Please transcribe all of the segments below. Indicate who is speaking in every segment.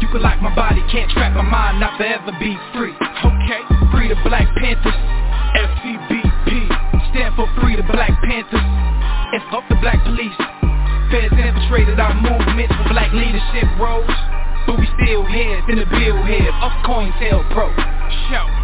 Speaker 1: You can lock my body, can't trap my mind, not forever be free. Okay, free the Black Panthers, FCBP. Stand for Free the Black Panthers. And fuck the black police. Feds infiltrated our movement for black leadership roles. But we still here, in the bill head of COINTELPRO. Show.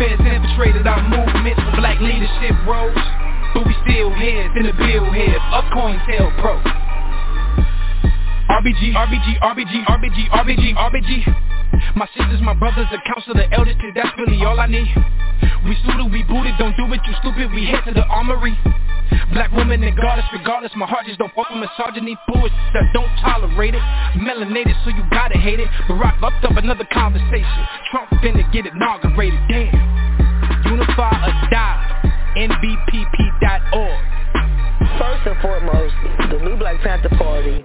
Speaker 1: Feds infiltrated our movement black leadership roles. But we still here, in the bill head of COINTELPRO. RBG, RBG, RBG, RBG, RBG, RBG. My sisters, my brothers, the council, the elders, cause that's really all I need. We suited, we booted, don't do it, you stupid, we head to the armory. Black woman and goddess, regardless, my heart just don't fuck with misogyny, bullshit that don't tolerate it. Melanated, so you gotta hate it. Barack upped up another conversation. Trump finna get inaugurated, damn. Unify or die, NBPP.org.
Speaker 2: First and foremost, the new Black Panther Party,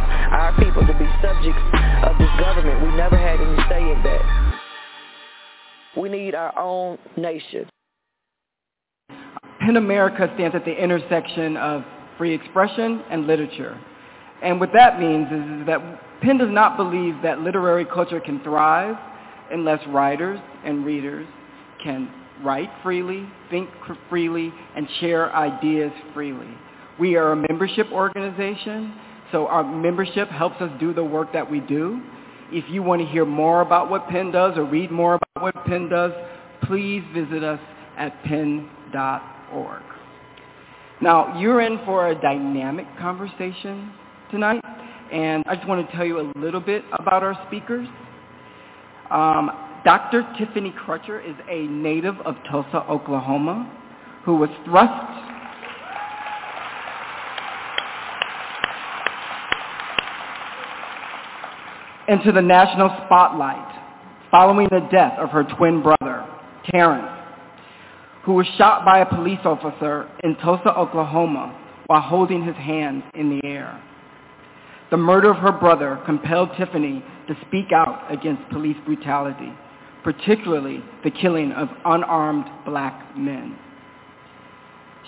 Speaker 2: people to be subjects of this government. We never had any say in that. We need our own nation.
Speaker 3: PEN America stands at the intersection of free expression and literature. And what that means is, is that PEN does not believe that literary culture can thrive unless writers and readers can write freely, think freely, and share ideas freely. We are a membership organization, so our membership helps us do the work that we do. If you want to hear more about what PEN does or read more about what PEN does, please visit us at pen.org. Now, you're in for a dynamic conversation tonight, and I just want to tell you a little bit about our speakers. Um, Dr. Tiffany Crutcher is a native of Tulsa, Oklahoma, who was thrust into the national spotlight following the death of her twin brother, Terrence, who was shot by a police officer in Tulsa, Oklahoma while holding his hands in the air. The murder of her brother compelled Tiffany to speak out against police brutality, particularly the killing of unarmed black men.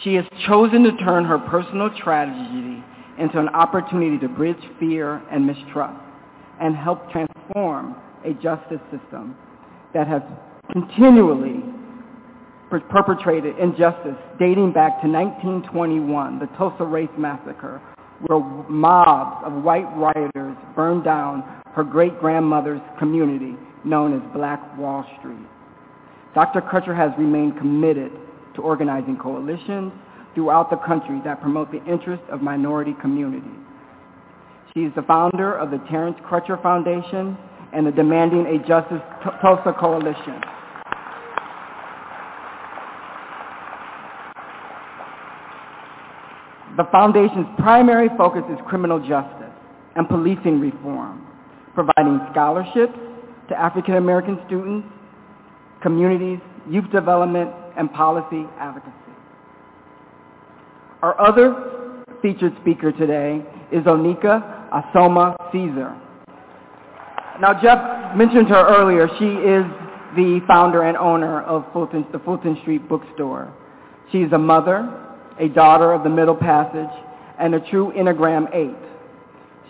Speaker 3: She has chosen to turn her personal tragedy into an opportunity to bridge fear and mistrust and help transform a justice system that has continually perpetrated injustice dating back to 1921, the Tulsa Race Massacre, where mobs of white rioters burned down her great-grandmother's community known as Black Wall Street. Dr. Crutcher has remained committed to organizing coalitions throughout the country that promote the interests of minority communities. She is the founder of the Terrence Crutcher Foundation and the Demanding a Justice Tulsa Coalition. The foundation's primary focus is criminal justice and policing reform, providing scholarships to African American students, communities, youth development, and policy advocacy. Our other featured speaker today is Onika Asoma Caesar. Now, Jeff mentioned her earlier. She is the founder and owner of Fulton, the Fulton Street Bookstore. She is a mother, a daughter of the Middle Passage, and a true Enneagram 8.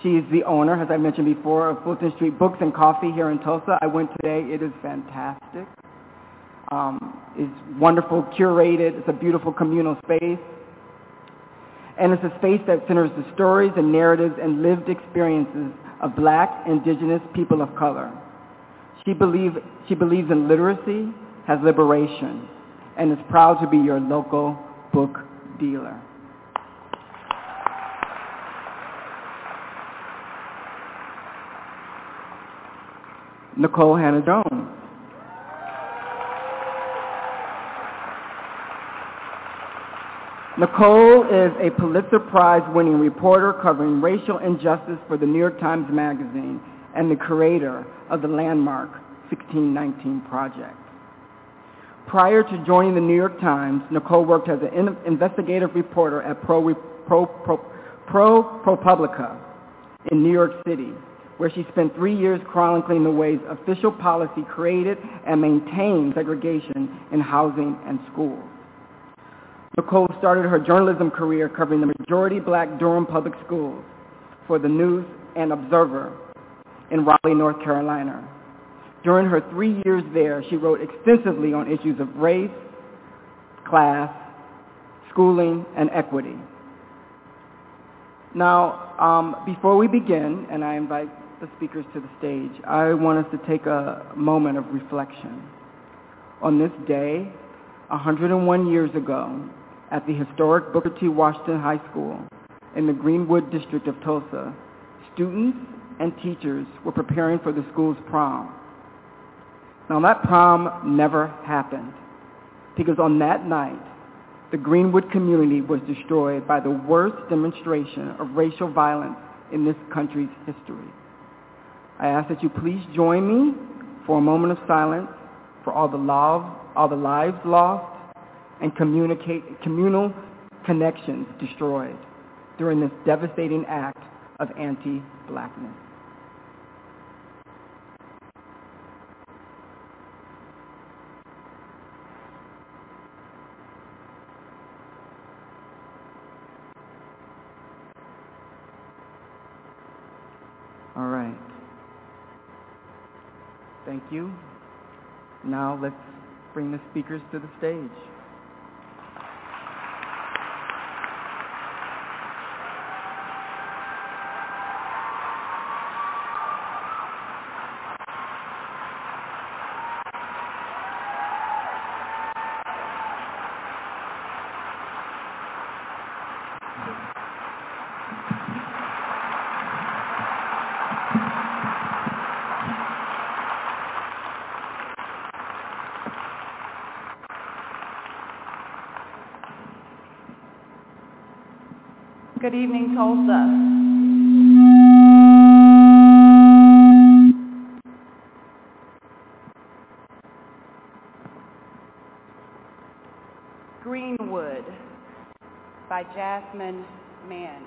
Speaker 3: She is the owner, as I mentioned before, of Fulton Street Books and Coffee here in Tulsa. I went today. It is fantastic. Um, it's wonderful, curated. It's a beautiful communal space. And it's a space that centers the stories and narratives and lived experiences of black, indigenous people of color. She, believe, she believes in literacy, has liberation, and is proud to be your local book dealer. Nikole Hannah-Jones. Nikole is a Pulitzer Prize-winning reporter covering racial injustice for the New York Times Magazine and the creator of the landmark 1619 Project. Prior to joining the New York Times, Nikole worked as an investigative reporter at Pro, Pro, Pro ProPublica in New York City, where she spent three years chronicling the ways official policy created and maintained segregation in housing and schools. Nikole started her journalism career covering the majority black Durham Public Schools for the News and Observer in Raleigh, North Carolina. During her three years there, she wrote extensively on issues of race, class, schooling, and equity. Now, um, before we begin, and I invite the speakers to the stage, I want us to take a moment of reflection. On this day, 101 years ago, at the historic Booker T. Washington High School in the Greenwood district of Tulsa, students and teachers were preparing for the school's prom. Now that prom never happened because on that night, the Greenwood community was destroyed by the worst demonstration of racial violence in this country's history. I ask that you please join me for a moment of silence for all the, love, all the lives lost and communal connections destroyed during this devastating act of anti-blackness. All right. Thank you. Now let's bring the speakers to the stage.
Speaker 4: Evening, Tulsa. Greenwood by Jasmine Mans.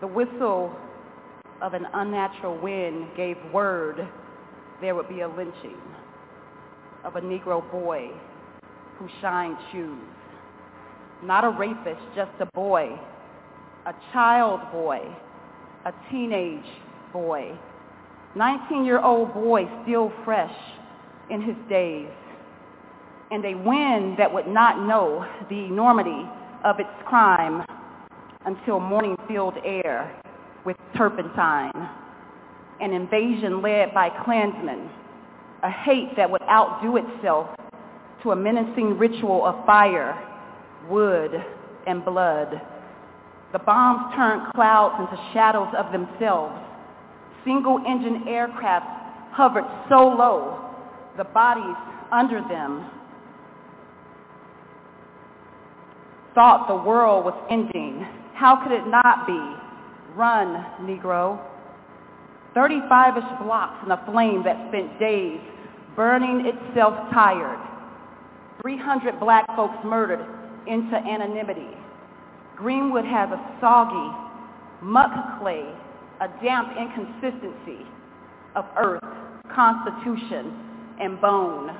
Speaker 4: The whistle of an unnatural wind gave word there would be a lynching of a Negro boy who shined shoes. Not a rapist, just a boy, a child boy, a teenage boy, 19-year-old boy still fresh in his days, and a wind that would not know the enormity of its crime until morning filled air with turpentine, an invasion led by Klansmen, a hate that would outdo itself to a menacing ritual of fire, wood, and blood. The bombs turned clouds into shadows of themselves. Single-engine aircraft hovered so low, the bodies under them thought the world was ending. How could it not be? Run, Negro. 35-ish blocks in a flame that spent days burning itself tired. 300 black folks murdered into anonymity. Greenwood has a soggy, muck clay, a damp inconsistency of earth, constitution, and bone.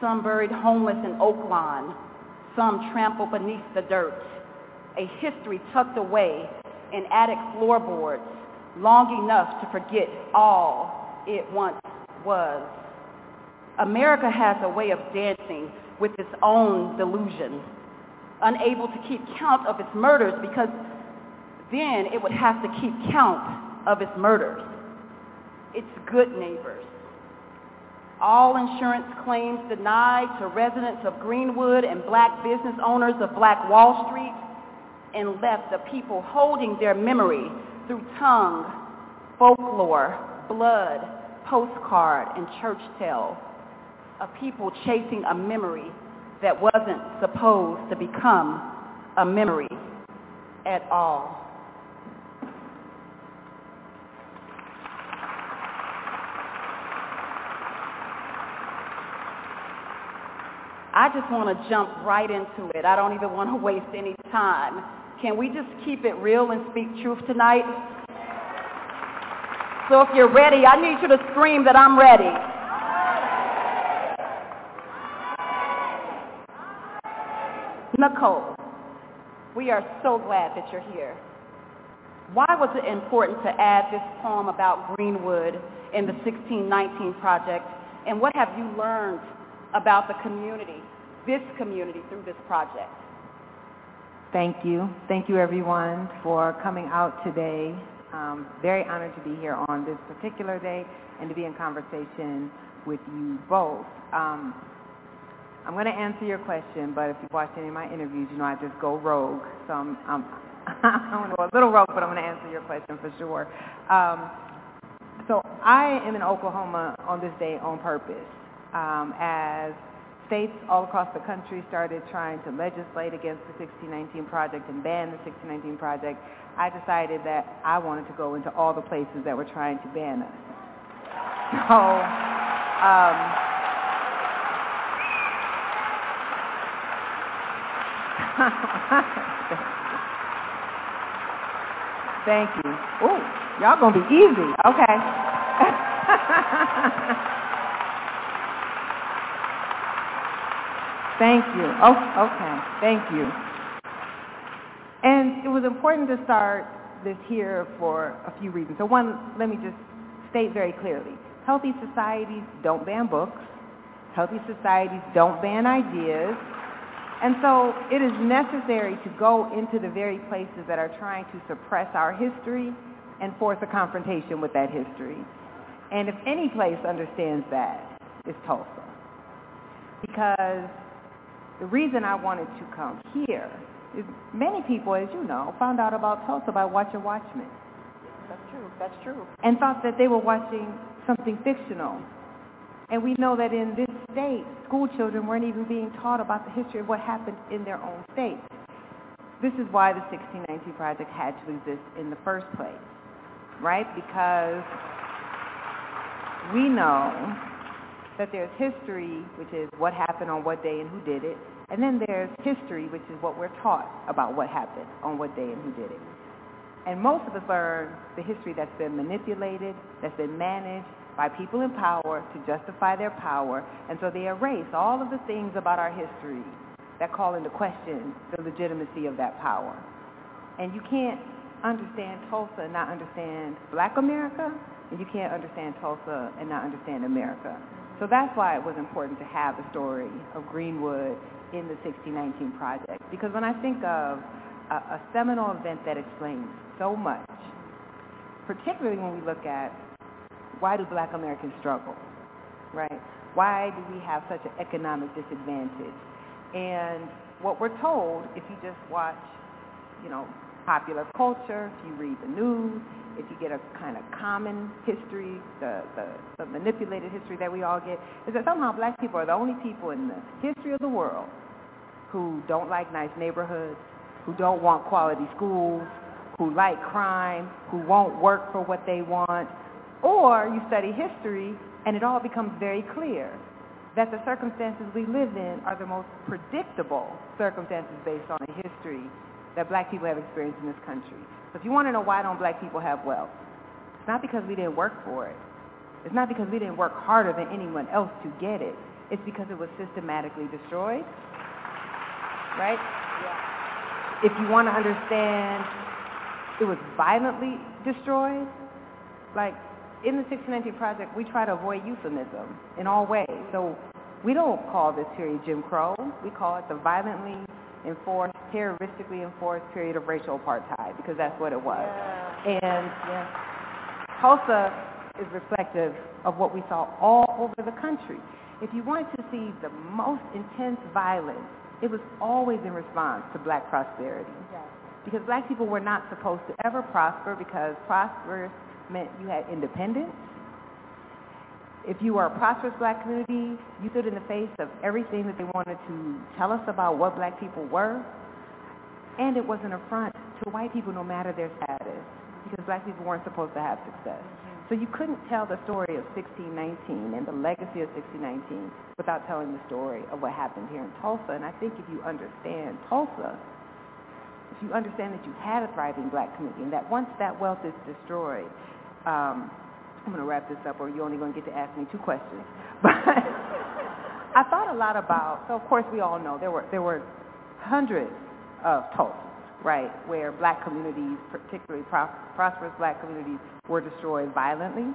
Speaker 4: Some buried homeless in oak lawn, some trampled beneath the dirt. A history tucked away in attic floorboards, long enough to forget all it once was. America has a way of dancing with its own delusion, unable to keep count of its murders because then it would have to keep count of its murders. Its good neighbors. All insurance claims denied to residents of Greenwood and black business owners of Black Wall Street and left the people holding their memory through tongue, folklore, blood, postcard, and church tale a people chasing a memory that wasn't supposed to become a memory at all. I just want to jump right into it. I don't even want to waste any time. Can we just keep it real and speak truth tonight? So if you're ready, I need you to scream that I'm ready. Nikole, we are so glad that you're here. Why was it important to add this poem about Greenwood in the 1619 project, and what have you learned about the community, this community, through this project?
Speaker 5: Thank you. Thank you, everyone, for coming out today. Um, very honored to be here on this particular day and to be in conversation with you both. Um, I'm going to answer your question, but if you've watched any of my interviews, you know I just go rogue. So I'm, I'm, I'm going to go a little rogue, but I'm going to answer your question for sure. Um, so I am in Oklahoma on this day on purpose. Um, as states all across the country started trying to legislate against the 1619 Project and ban the 1619 Project, I decided that I wanted to go into all the places that were trying to ban us. So, um, Thank you. Oh, y'all gonna be easy. Okay. Thank you. Oh, okay. Thank you. And it was important to start this here for a few reasons. So one, let me just state very clearly. Healthy societies don't ban books. Healthy societies don't ban ideas. And so it is necessary to go into the very places that are trying to suppress our history and force a confrontation with that history. And if any place understands that, it's Tulsa. Because the reason I wanted to come here is many people, as you know, found out about Tulsa by watching Watchmen.
Speaker 4: That's true. That's true.
Speaker 5: And thought that they were watching something fictional. And we know that in this state, school children weren't even being taught about the history of what happened in their own state. This is why the 1619 Project had to exist in the first place, right? Because we know that there's history, which is what happened on what day and who did it, and then there's history, which is what we're taught about what happened on what day and who did it. And most of us learn the history that's been manipulated, that's been managed by people in power to justify their power. And so they erase all of the things about our history that call into question the legitimacy of that power. And you can't understand Tulsa and not understand black America, and you can't understand Tulsa and not understand America. So that's why it was important to have the story of Greenwood in the 1619 Project. Because when I think of a, a seminal event that explains so much, particularly when we look at why do black Americans struggle, right? Why do we have such an economic disadvantage? And what we're told, if you just watch, you know, popular culture, if you read the news, if you get a kind of common history, the, the, the manipulated history that we all get, is that somehow black people are the only people in the history of the world who don't like nice neighborhoods, who don't want quality schools, who like crime, who won't work for what they want. Or you study history and it all becomes very clear that the circumstances we live in are the most predictable circumstances based on a history that black people have experienced in this country. So if you want to know why don't black people have wealth, it's not because we didn't work for it. It's not because we didn't work harder than anyone else to get it. It's because it was systematically destroyed. Right? Yeah. If you want to understand it was violently destroyed, like in the 1619 Project, we try to avoid euphemism in all ways. So we don't call this period Jim Crow. We call it the violently enforced, terroristically enforced period of racial apartheid because that's what it was. Yeah. And yeah, Tulsa is reflective of what we saw all over the country. If you wanted to see the most intense violence, it was always in response to black prosperity. Because black people were not supposed to ever prosper because prosperous meant you had independence. If you were a prosperous black community, you stood in the face of everything that they wanted to tell us about what black people were. And it was an affront to white people no matter their status because black people weren't supposed to have success. So you couldn't tell the story of 1619 and the legacy of 1619 without telling the story of what happened here in Tulsa. And I think if you understand Tulsa, if you understand that you had a thriving black community and that once that wealth is destroyed, um, I'm going to wrap this up or you're only going to get to ask me two questions. But I thought a lot about, so of course we all know there were, there were hundreds of Tulsas, right, where black communities, particularly pro- prosperous black communities, were destroyed violently.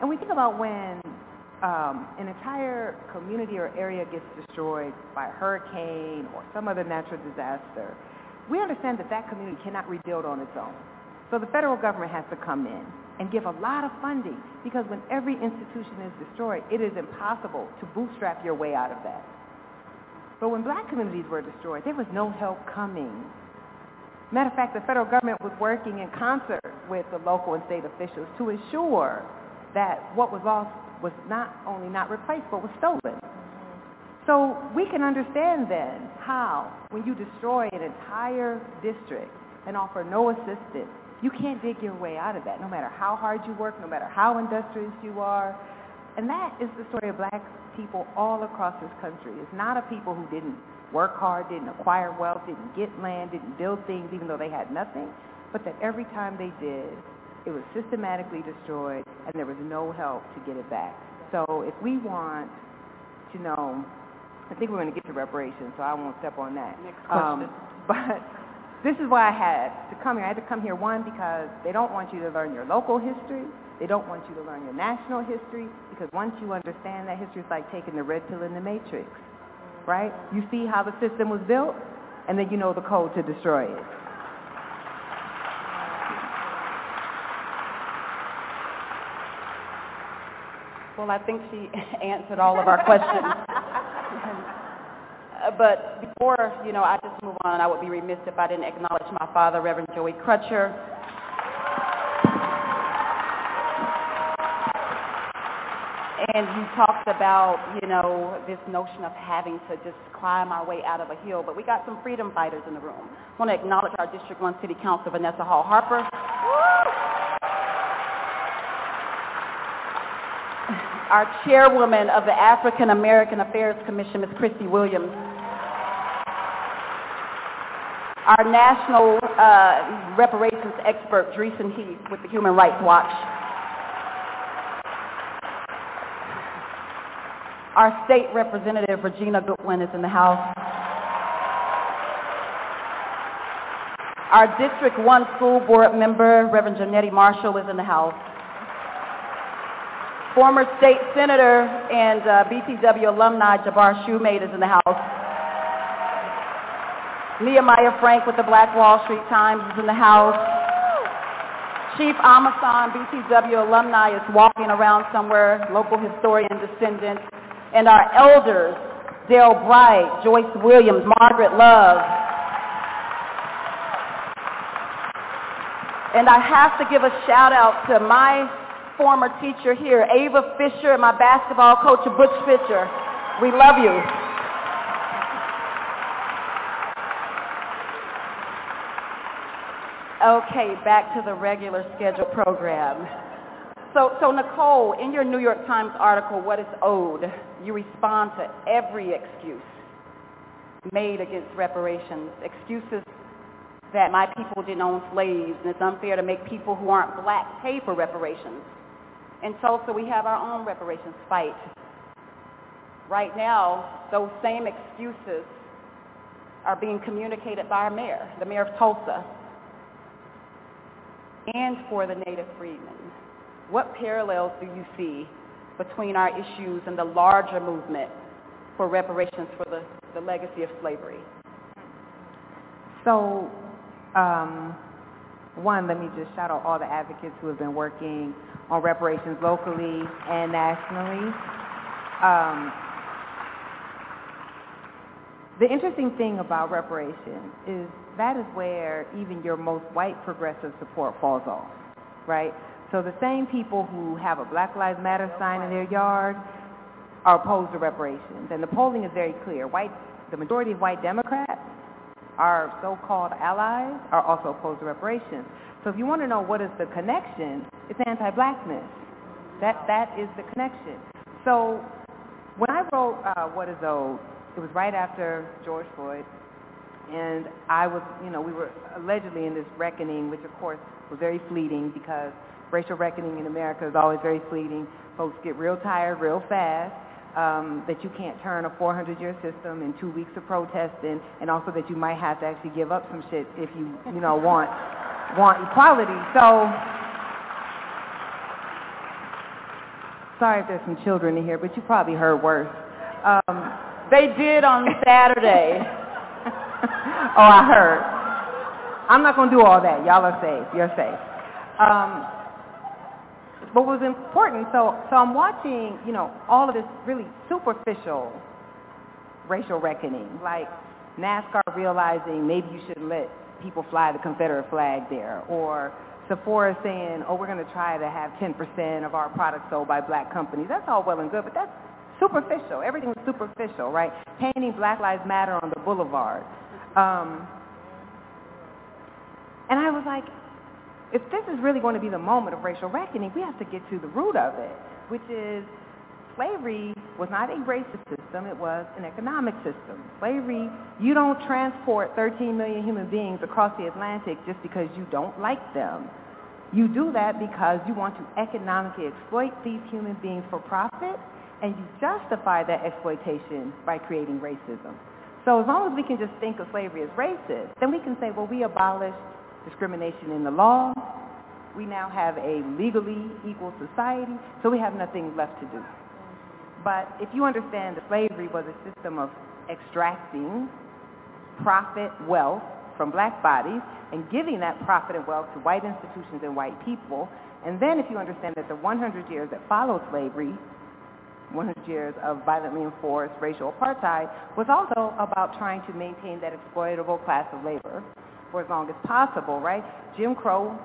Speaker 5: And we think about when um, an entire community or area gets destroyed by a hurricane or some other natural disaster, we understand that that community cannot rebuild on its own. So the federal government has to come in and give a lot of funding because when every institution is destroyed, it is impossible to bootstrap your way out of that. But when black communities were destroyed, there was no help coming. Matter of fact, the federal government was working in concert with the local and state officials to ensure that what was lost was not only not replaced, but was stolen. So we can understand then how, when you destroy an entire district and offer no assistance, you can't dig your way out of that, no matter how hard you work, no matter how industrious you are. And that is the story of black people all across this country. It's not of people who didn't work hard, didn't acquire wealth, didn't get land, didn't build things even though they had nothing, but that every time they did, it was systematically destroyed and there was no help to get it back. So if we want to know, I think we're going to get to reparations, so I won't step on that.
Speaker 4: Next question.
Speaker 5: Um, but this is why I had to come here. I had to come here, one, because they don't want you to learn your local history. They don't want you to learn your national history, because once you understand that history, it's like taking the red pill in the matrix, right? You see how the system was built, and then you know the code to destroy it.
Speaker 4: Well, I think she answered all of our questions. Uh, but before, you know, I just move on, I would be remiss if I didn't acknowledge my father, Reverend Joey Crutcher. And you talked about, you know, this notion of having to just climb our way out of a hill. But we got some freedom fighters in the room. I want to acknowledge our District 1 City Council, Vanessa Hall Harper. Our chairwoman of the African American Affairs Commission, Ms. Christy Williams. Our national uh, reparations expert, Dreisen Heath, with the Human Rights Watch. Our state representative, Regina Goodwin, is in the house. Our District 1 school board member, Reverend Jennettie Marshall, is in the house. Former state senator and uh, BTW alumni Jabar Shumate is in the house. Nehemiah Frank with the Black Wall Street Times is in the house. Chief Amusan, BTW alumni, is walking around somewhere, local historian descendant. And our elders, Dale Bright, Joyce Williams, Margaret Love. And I have to give a shout out to my former teacher here, Ava Fisher, and my basketball coach, Butch Fisher. We love you. Okay, back to the regular scheduled program. So, so Nikole, in your New York Times article, What is Owed, you respond to every excuse made against reparations, excuses that my people didn't own slaves, and it's unfair to make people who aren't black pay for reparations. In Tulsa, we have our own reparations fight. Right now, those same excuses are being communicated by our mayor, the mayor of Tulsa, and for the native freedmen. What parallels do you see between our issues and the larger movement for reparations for the, the legacy of slavery?
Speaker 5: So, um, one, let me just shout out all the advocates who have been working on reparations locally and nationally. Um, the interesting thing about reparations is that is where even your most white progressive support falls off, right? So the same people who have a Black Lives Matter sign in their yard are opposed to reparations. And the polling is very clear. White, the majority of white Democrats, our so-called allies, are also opposed to reparations. So if you want to know what is the connection, it's anti-blackness. That, that is the connection. So when I wrote uh, What is Owed, it was right after George Floyd and I was, you know, we were allegedly in this reckoning, which of course was very fleeting because racial reckoning in America is always very fleeting. Folks get real tired real fast. Um, that you can't turn a 400-year system in two weeks of protesting, and also that you might have to actually give up some shit if you, you know, want want equality. So, sorry if there's some children in here, but you probably heard worse. Um,
Speaker 4: they did on Saturday.
Speaker 5: Oh, I heard. I'm not going to do all that. Y'all are safe. You're safe. Um, but what was important, so, so I'm watching, you know, all of this really superficial racial reckoning, like NASCAR realizing maybe you shouldn't let people fly the Confederate flag there, or Sephora saying, oh, we're going to try to have 10% of our products sold by black companies. That's all well and good, but that's superficial. Everything was superficial, right? Painting Black Lives Matter on the boulevard. Um, and I was like, if this is really going to be the moment of racial reckoning, we have to get to the root of it, which is slavery was not a racist system, it was an economic system. Slavery, you don't transport 13 million human beings across the Atlantic just because you don't like them. You do that because you want to economically exploit these human beings for profit, and you justify that exploitation by creating racism. So as long as we can just think of slavery as racist, then we can say, well, we abolished discrimination in the law. We now have a legally equal society, so we have nothing left to do. But if you understand that slavery was a system of extracting profit, wealth from black bodies and giving that profit and wealth to white institutions and white people, and then if you understand that the 100 years that followed slavery 100 years of violently enforced racial apartheid was also about trying to maintain that exploitable class of labor for as long as possible, right? Jim Crow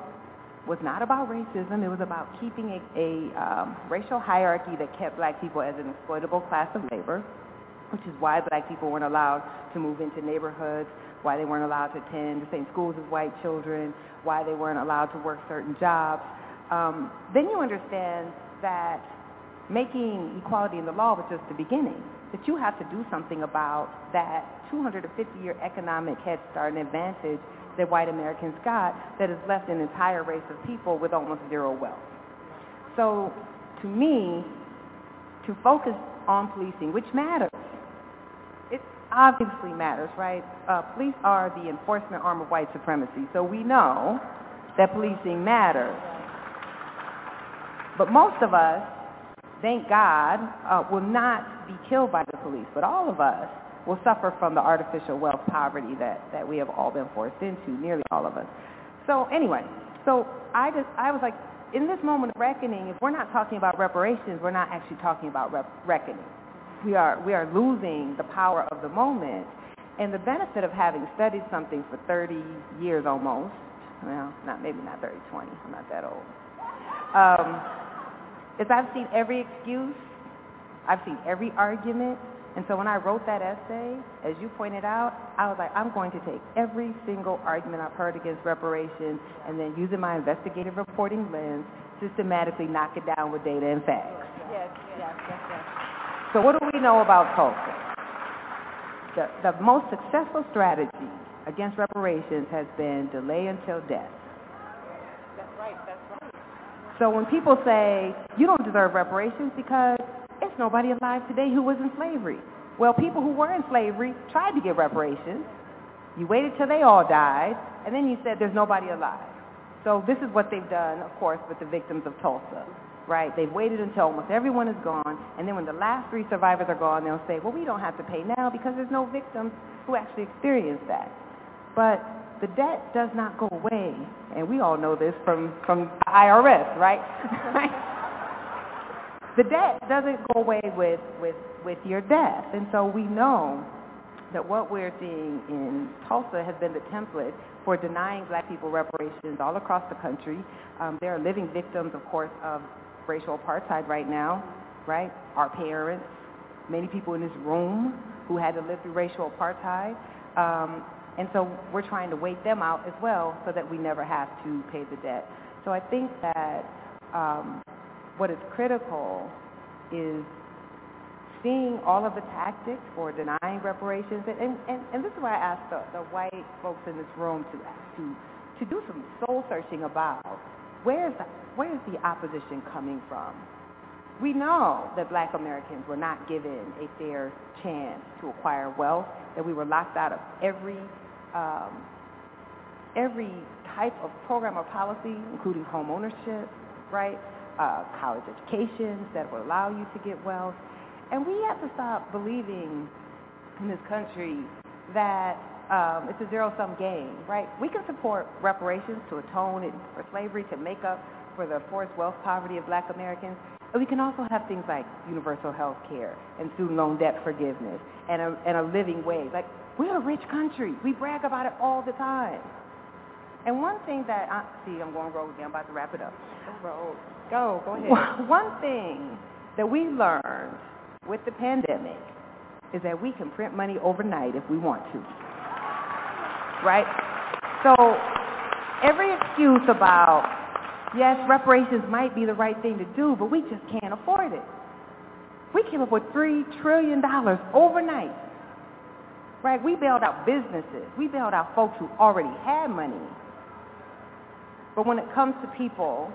Speaker 5: was not about racism. It was about keeping a, a um, racial hierarchy that kept black people as an exploitable class of labor, which is why black people weren't allowed to move into neighborhoods, why they weren't allowed to attend the same schools as white children, why they weren't allowed to work certain jobs. Um, then you understand that making equality in the law was just the beginning. That you have to do something about that 250-year economic head start and advantage that white Americans got that has left an entire race of people with almost zero wealth. So to me, to focus on policing, which matters, it obviously matters, right? Uh, police are the enforcement arm of white supremacy. So we know that policing matters. But most of us, thank God, uh, will not be killed by the police. But all of us will suffer from the artificial wealth poverty that, that we have all been forced into, nearly all of us. So anyway, so I just, I was like, in this moment of reckoning, if we're not talking about reparations, we're not actually talking about rep- reckoning. We are, we are losing the power of the moment. And the benefit of having studied something for 30 years almost, well, not maybe not 30, 20, I'm not that old, um, is I've seen every excuse, I've seen every argument, and so when I wrote that essay, as you pointed out, I was like, I'm going to take every single argument I've heard against reparations and then using my investigative reporting lens, systematically knock it down with data and facts.
Speaker 4: Yes, yes, yes, yes.
Speaker 5: So what do we know about Tulsa? The, the most successful strategy against reparations has been delay until death.
Speaker 4: That's right, that's right.
Speaker 5: So when people say, you don't deserve reparations because it's nobody alive today who was in slavery. Well, people who were in slavery tried to get reparations. You waited till they all died, and then you said there's nobody alive. So this is what they've done, of course, with the victims of Tulsa, right? They've waited until almost everyone is gone, and then when the last three survivors are gone, they'll say, well, we don't have to pay now because there's no victims who actually experienced that. But the debt does not go away, and we all know this from, from IRS, right? the debt doesn't go away with, with, with your death. And so we know that what we're seeing in Tulsa has been the template for denying black people reparations all across the country. Um, there are living victims, of course, of racial apartheid right now, right? Our parents, many people in this room who had to live through racial apartheid. Um, and so we're trying to wait them out as well so that we never have to pay the debt. So I think that um, what is critical is seeing all of the tactics for denying reparations. And, and, and this is why I asked the, the white folks in this room to, to, to do some soul searching about where is, the, where is the opposition coming from? We know that black Americans were not given a fair chance to acquire wealth, that we were locked out of every, um, every type of program or policy, including home ownership, right? uh, college educations that will allow you to get wealth. And we have to stop believing in this country that um, it's a zero-sum game, right? We can support reparations to atone for slavery, to make up for the forced wealth poverty of black Americans. And we can also have things like universal health care and student loan debt forgiveness and a, and a living wage. Like, we're a rich country. We brag about it all the time. And one thing that I see, I'm going rogue again. I'm about to wrap it up. Rogue. Go, go ahead. One thing that we learned with the pandemic is that we can print money overnight if we want to. Right? So every excuse about, yes, reparations might be the right thing to do, but we just can't afford it. We came up with $3 trillion overnight. Right? We bailed out businesses. We bailed out folks who already had money. But when it comes to people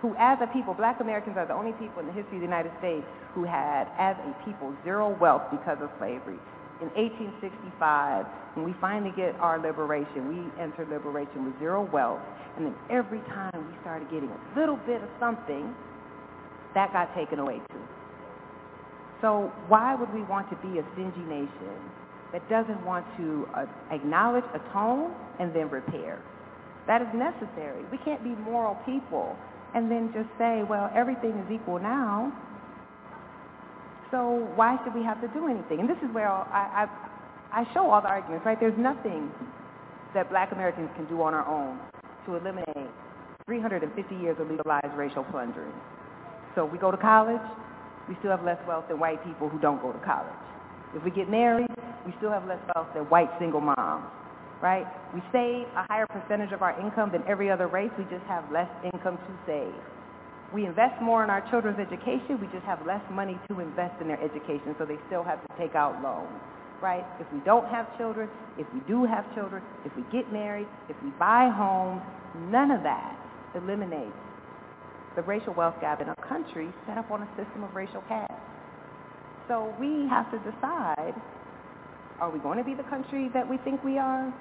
Speaker 5: who as a people, black Americans are the only people in the history of the United States who had, as a people, zero wealth because of slavery. In 1865, when we finally get our liberation, we enter liberation with zero wealth, and then every time we started getting a little bit of something, that got taken away too. So why would we want to be a stingy nation that doesn't want to uh, acknowledge, atone, and then repair? That is necessary. We can't be moral people and then just say, well, everything is equal now, so why should we have to do anything? And this is where I, I, I show all the arguments, right? There's nothing that black Americans can do on our own to eliminate 350 years of legalized racial plundering. So we go to college, we still have less wealth than white people who don't go to college. If we get married, we still have less wealth than white single moms right? We save a higher percentage of our income than every other race. We just have less income to save. We invest more in our children's education. We just have less money to invest in their education, so they still have to take out loans, right? If we don't have children, if we do have children, if we get married, if we buy homes, none of that eliminates the racial wealth gap in a country set up on a system of racial caste. So we have to decide, are we going to be the country that we think we are?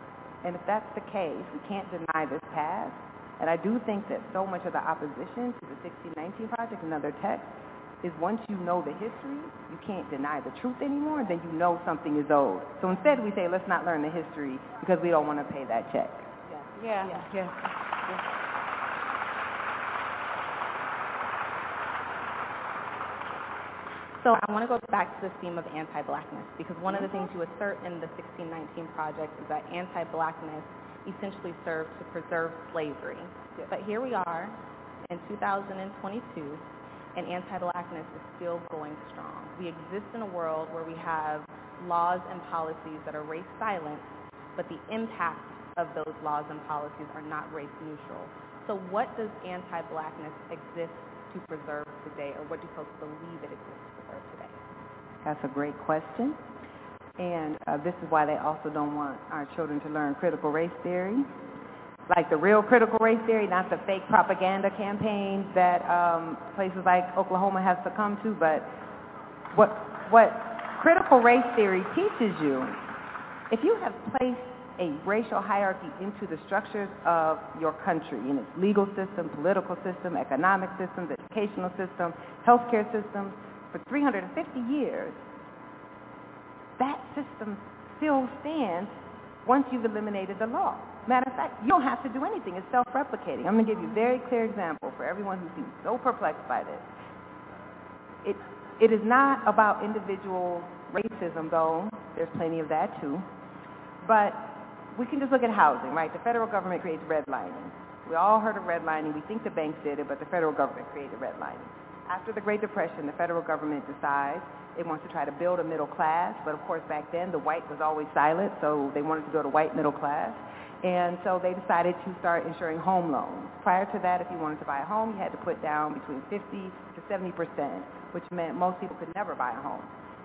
Speaker 5: And if that's the case, we can't deny this past. And I do think that so much of the opposition to the 1619 Project and other texts is once you know the history, you can't deny the truth anymore, then you know something is owed. So instead we say, let's not learn the history because we don't want to pay that check.
Speaker 4: Yeah, yeah, yeah. yeah.
Speaker 6: So I want to go back to the theme of anti-blackness because one of the things you assert in the 1619 Project is that anti-blackness essentially served to preserve slavery. But here we are in 2022 and anti-blackness is still going strong. We exist in a world where we have laws and policies that are race silent, but the impact of those laws and policies are not race neutral. So what does anti-blackness exist to preserve today, or what do folks believe it exists to preserve today?
Speaker 5: That's a great question. And uh, this is why they also don't want our children to learn critical race theory, like the real critical race theory, not the fake propaganda campaigns that um, places like Oklahoma have succumbed to, but what, what critical race theory teaches you, if you have placed a racial hierarchy into the structures of your country in its legal system, political system, economic systems, educational system, healthcare systems for 350 years, that system still stands once you've eliminated the law. Matter of fact, you don't have to do anything. It's self-replicating. I'm going to give you a very clear example for everyone who seems so perplexed by this. It, it is not about individual racism, though. There's plenty of that, too. But we can just look at housing, right? The federal government creates redlining. We all heard of redlining. We think the banks did it, but the federal government created redlining. After the Great Depression, the federal government decides it wants to try to build a middle class, but of course back then the white was always silent, so they wanted to build a white middle class. And so they decided to start insuring home loans. Prior to that, if you wanted to buy a home, you had to put down between 50 to 70 percent, which meant most people could never buy a home.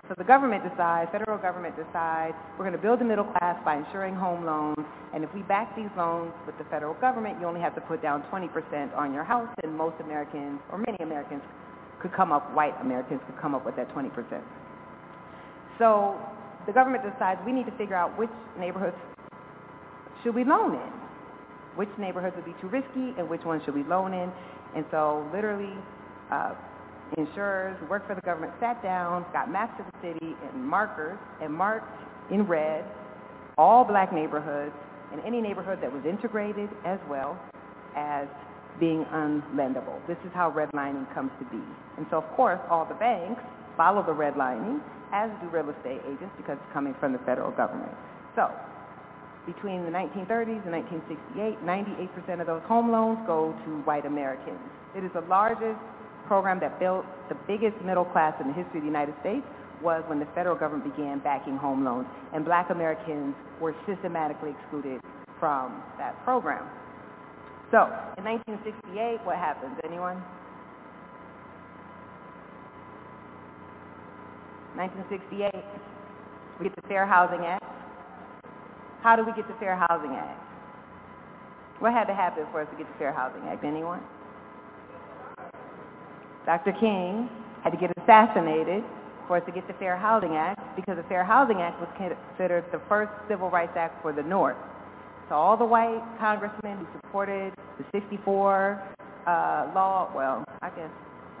Speaker 5: So the government decides, federal government decides, we're going to build a middle class by insuring home loans, and if we back these loans with the federal government, you only have to put down 20% on your house, and most Americans, or many Americans, could come up, white Americans could come up with that 20%. So the government decides we need to figure out which neighborhoods should we loan in, which neighborhoods would be too risky, and which ones should we loan in. And so literally, uh, insurers who work for the government sat down, got maps of the city and markers, and marked in red all black neighborhoods and any neighborhood that was integrated as well as being unlendable. This is how redlining comes to be. And so, of course, all the banks follow the redlining, as do real estate agents, because it's coming from the federal government. So, between the 1930s and 1968, 98% of those home loans go to white Americans. It is the largest program that built the biggest middle class in the history of the United States was when the federal government began backing home loans, and black Americans were systematically excluded from that program. So, in 1968, what happens? Anyone? 1968, we get the Fair Housing Act. How do we get the Fair Housing Act? What had to happen for us to get the Fair Housing Act? Anyone? Dr. King had to get assassinated for us to get the Fair Housing Act because the Fair Housing Act was considered the first civil rights act for the North. So all the white congressmen who supported the 64 uh, law, well, I guess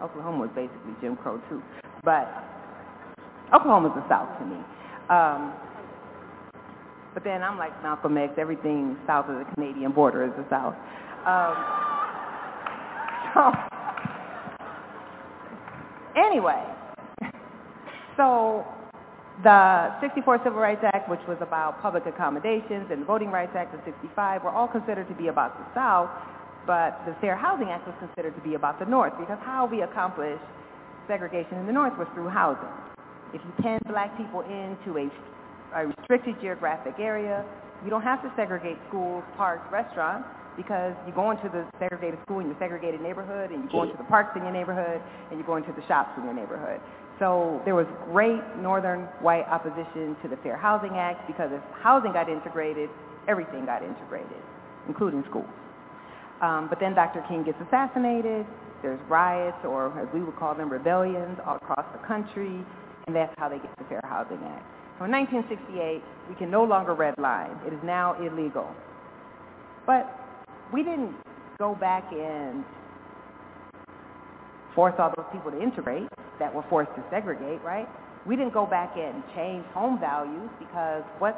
Speaker 5: Oklahoma was basically Jim Crow too, but Oklahoma's the South to me. Um, but then I'm like Malcolm X, everything south of the Canadian border is the South. Um, so Anyway, so the 64 Civil Rights Act, which was about public accommodations, and the Voting Rights Act of 65 were all considered to be about the South, but the Fair Housing Act was considered to be about the North because how we accomplished segregation in the North was through housing. If you pin black people into a, a restricted geographic area, you don't have to segregate schools, parks, restaurants because you go into the segregated school in your segregated neighborhood, and you go into the parks in your neighborhood, and you go into the shops in your neighborhood. So there was great northern white opposition to the Fair Housing Act because if housing got integrated, everything got integrated, including schools. Um, but then Dr. King gets assassinated. There's riots, or as we would call them, rebellions all across the country, and that's how they get the Fair Housing Act. So in 1968, we can no longer redline. It is now illegal. But we didn't go back and force all those people to integrate that were forced to segregate, right? We didn't go back and change home values because what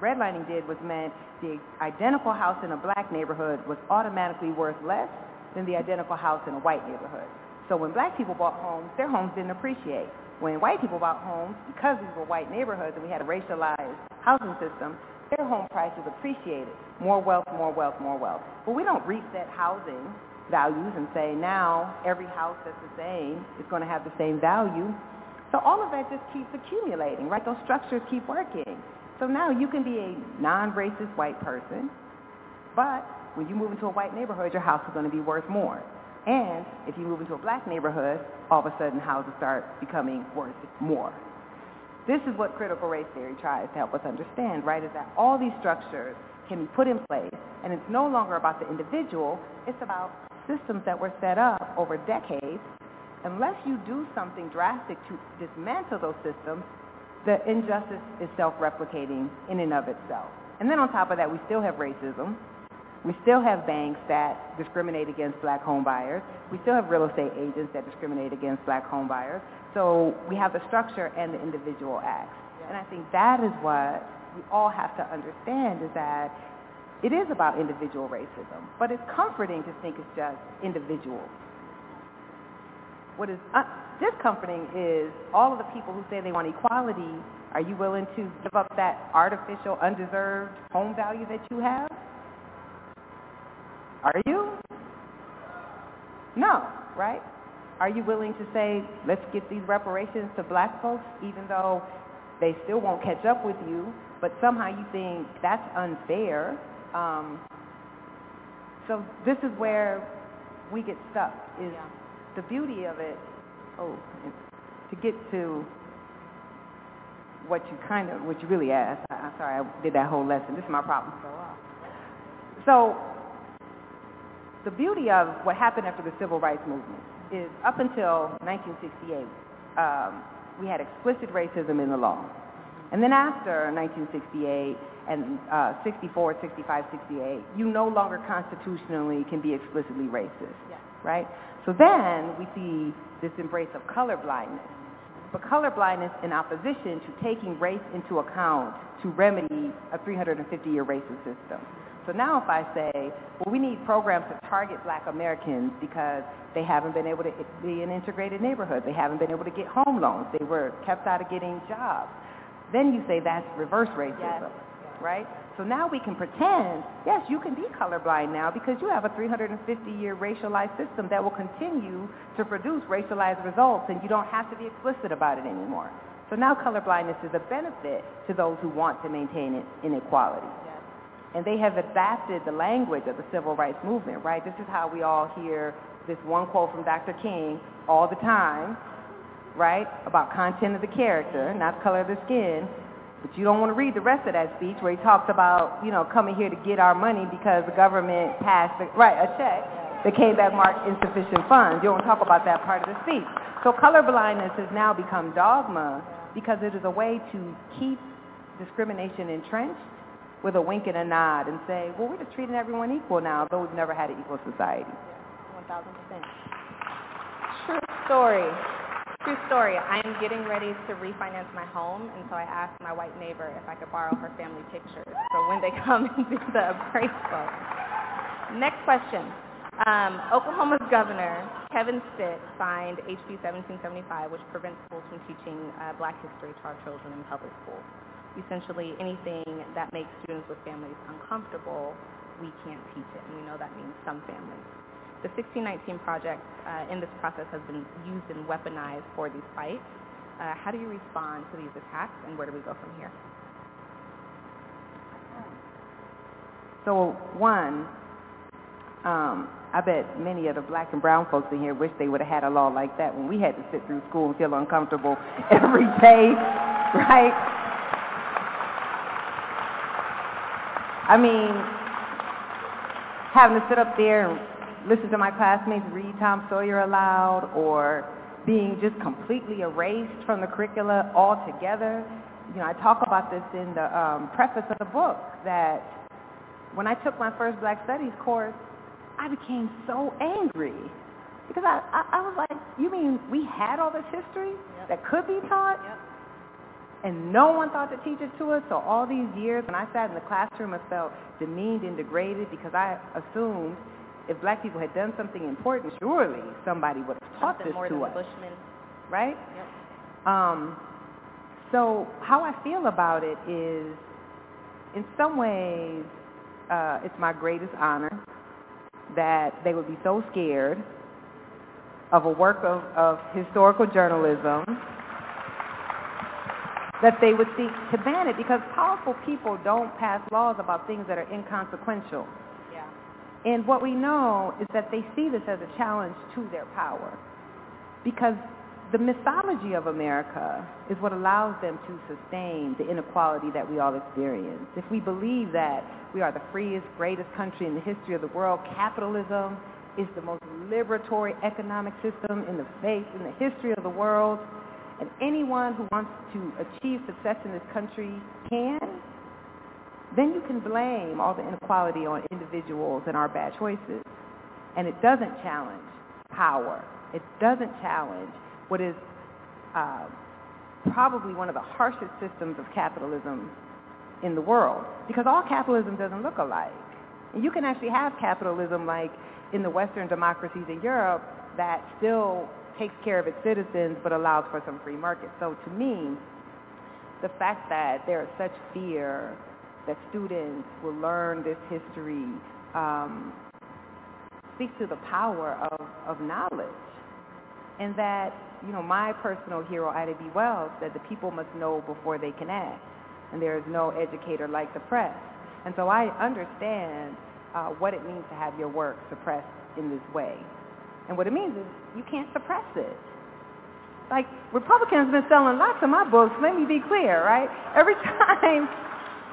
Speaker 5: redlining did was meant the identical house in a black neighborhood was automatically worth less than the identical house in a white neighborhood. So when black people bought homes, their homes didn't appreciate. When white people bought homes, because these were white neighborhoods and we had a racialized housing system, their home prices appreciated. More wealth, more wealth, more wealth. But we don't reset housing values and say now every house that's the same is going to have the same value. So all of that just keeps accumulating, right? Those structures keep working. So now you can be a non-racist white person, but when you move into a white neighborhood, your house is going to be worth more. And if you move into a black neighborhood, all of a sudden houses start becoming worth more. This is what critical race theory tries to help us understand, right, is that all these structures can be put in place, and it's no longer about the individual, it's about systems that were set up over decades. Unless you do something drastic to dismantle those systems, the injustice is self-replicating in and of itself. And then on top of that, we still have racism. We still have banks that discriminate against black home buyers. We still have real estate agents that discriminate against black home buyers. So we have the structure and the individual acts. And I think that is what we all have to understand is that it is about individual racism, but it's comforting to think it's just individual. What is uh, discomforting is all of the people who say they want equality, are you willing to give up that artificial, undeserved home value that you have? Are you? No, right? Are you willing to say, let's get these reparations to black folks, even though they still won't catch up with you, but somehow you think that's unfair? Um, so this is where we get stuck, is yeah. the beauty of it, oh, to get to what you kind of, what you really asked. I'm sorry, I did that whole lesson. This is my problem. So the beauty of what happened after the civil rights movement is up until 1968, um, we had explicit racism in the law. And then after 1968 and uh, 64, 65, 68, you no longer constitutionally can be explicitly racist, right? So then we see this embrace of color blindness. But color blindness in opposition to taking race into account to remedy a 350-year racist system. So now if I say, well, we need programs to target black Americans because they haven't been able to be in integrated neighborhoods. They haven't been able to get home loans. They were kept out of getting jobs. Then you say that's reverse racism, yes. Right? So now we can pretend, yes, you can be colorblind now because you have a 350-year racialized system that will continue to produce racialized results and you don't have to be explicit about it anymore. So now colorblindness is a benefit to those who want to maintain inequality. And they have adapted the language of the civil rights movement, right? This is how we all hear this one quote from Dr. King all the time, right? About content of the character, not color of the skin. But you don't want to read the rest of that speech where he talks about, you know, coming here to get our money because the government passed, the, right, a check that came back marked insufficient funds. You don't talk about that part of the speech. So colorblindness has now become dogma because it is a way to keep discrimination entrenched with a wink and a nod and say, well, we're just treating everyone equal now, though we've never had an equal society.
Speaker 6: 1,000%. True story. True story. I am getting ready to refinance my home, and so I asked my white neighbor if I could borrow her family pictures. So when they come and do the appraisal. Next question. Um, Oklahoma's governor, Kevin Stitt, signed HB 1775, which prevents schools from teaching uh, black history to our children in public schools essentially anything that makes students with families uncomfortable, we can't teach it, and we know that means some families. The 1619 project uh, in this process has been used and weaponized for these fights. Uh, how do you respond to these attacks, and where do we go from here?
Speaker 5: So one, Um, I bet many of the black and brown folks in here wish they would have had a law like that when we had to sit through school and feel uncomfortable every day, right? I mean, having to sit up there and listen to my classmates read Tom Sawyer aloud or being just completely erased from the curricula altogether. You know, I talk about this in the um, preface of the book that when I took my first Black Studies course, I became so angry because I, I, I was like, you mean we had all this history yep. that could be taught?
Speaker 6: Yep.
Speaker 5: And no one thought to teach it to us. So all these years when I sat in the classroom and felt demeaned and degraded because I assumed if black people had done something important, surely somebody would have taught
Speaker 6: Something
Speaker 5: this
Speaker 6: more
Speaker 5: to us.
Speaker 6: Bushmen.
Speaker 5: Right?
Speaker 6: Yep.
Speaker 5: Um, so how I feel about it is, in some ways, uh, it's my greatest honor that they would be so scared of a work of, of historical journalism that they would seek to ban it because powerful people don't pass laws about things that are inconsequential. And what we know is that they see this as a challenge to their power because the mythology of America is what allows them to sustain the inequality that we all experience. If we believe that we are the freest, greatest country in the history of the world, capitalism is the most liberatory economic system in the face, in the history of the world, and anyone who wants to achieve success in this country can, then you can blame all the inequality on individuals and our bad choices. And it doesn't challenge power. It doesn't challenge what is uh, probably one of the harshest systems of capitalism in the world. Because all capitalism doesn't look alike. And you can actually have capitalism like in the Western democracies in Europe that still takes care of its citizens but allows for some free market. So to me, the fact that there is such fear that students will learn this history um, speaks to the power of, of knowledge. And that, you know, my personal hero, Ida B. Wells, said the people must know before they can act. And there is no educator like the press. And so I understand uh, what it means to have your work suppressed in this way. And what it means is you can't suppress it. Like Republicans have been selling lots of my books. Let me be clear, right? Every time,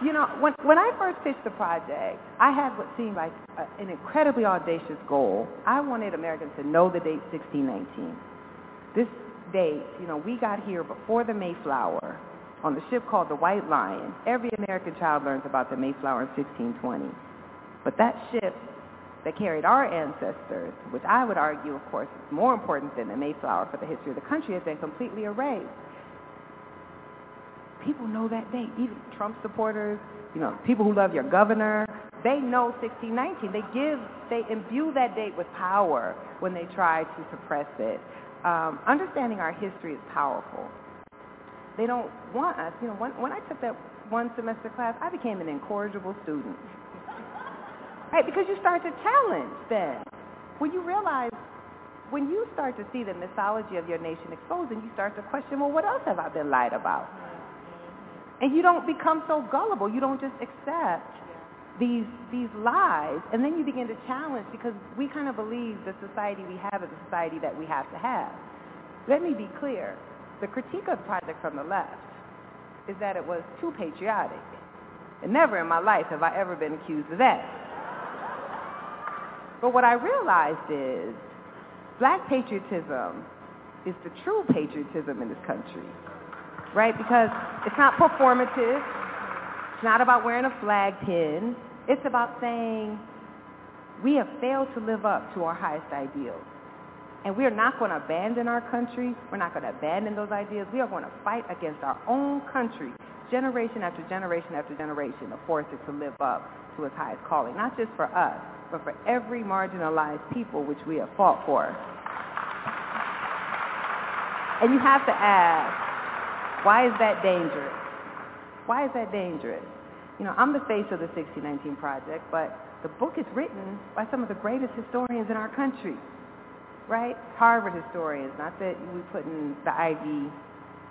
Speaker 5: you know, when when I first pitched the project, I had what seemed like a, an incredibly audacious goal. I wanted Americans to know the date 1619. This date, you know, we got here before the Mayflower on the ship called the White Lion. Every American child learns about the Mayflower in 1620. But that ship that carried our ancestors, which I would argue, of course, is more important than the Mayflower for the history of the country, has been completely erased. People know that date. Even Trump supporters, you know, people who love your governor, they know 1619. They give, they imbue that date with power when they try to suppress it. Um, understanding our history is powerful. They don't want us, you know, when, when I took that one semester class, I became an incorrigible student. Right? Because you start to challenge then. When you realize, when you start to see the mythology of your nation exposed and you start to question, well, what else have I been lied about? And you don't become so gullible. You don't just accept these these lies and then you begin to challenge because we kind of believe the society we have is the society that we have to have. Let me be clear. The critique of project from the left is that it was too patriotic. And never in my life have I ever been accused of that. But what I realized is black patriotism is the true patriotism in this country, right? Because it's not performative. It's not about wearing a flag pin. It's about saying we have failed to live up to our highest ideals. And we are not going to abandon our country. We're not going to abandon those ideas. We are going to fight against our own country, generation after generation after generation, to force it to live up to its highest calling, not just for us, but for every marginalized people which we have fought for. And you have to ask, why is that dangerous? Why is that dangerous? You know, I'm the face of the 1619 Project, but the book is written by some of the greatest historians in our country, right? Harvard historians, not that we put in the Ivy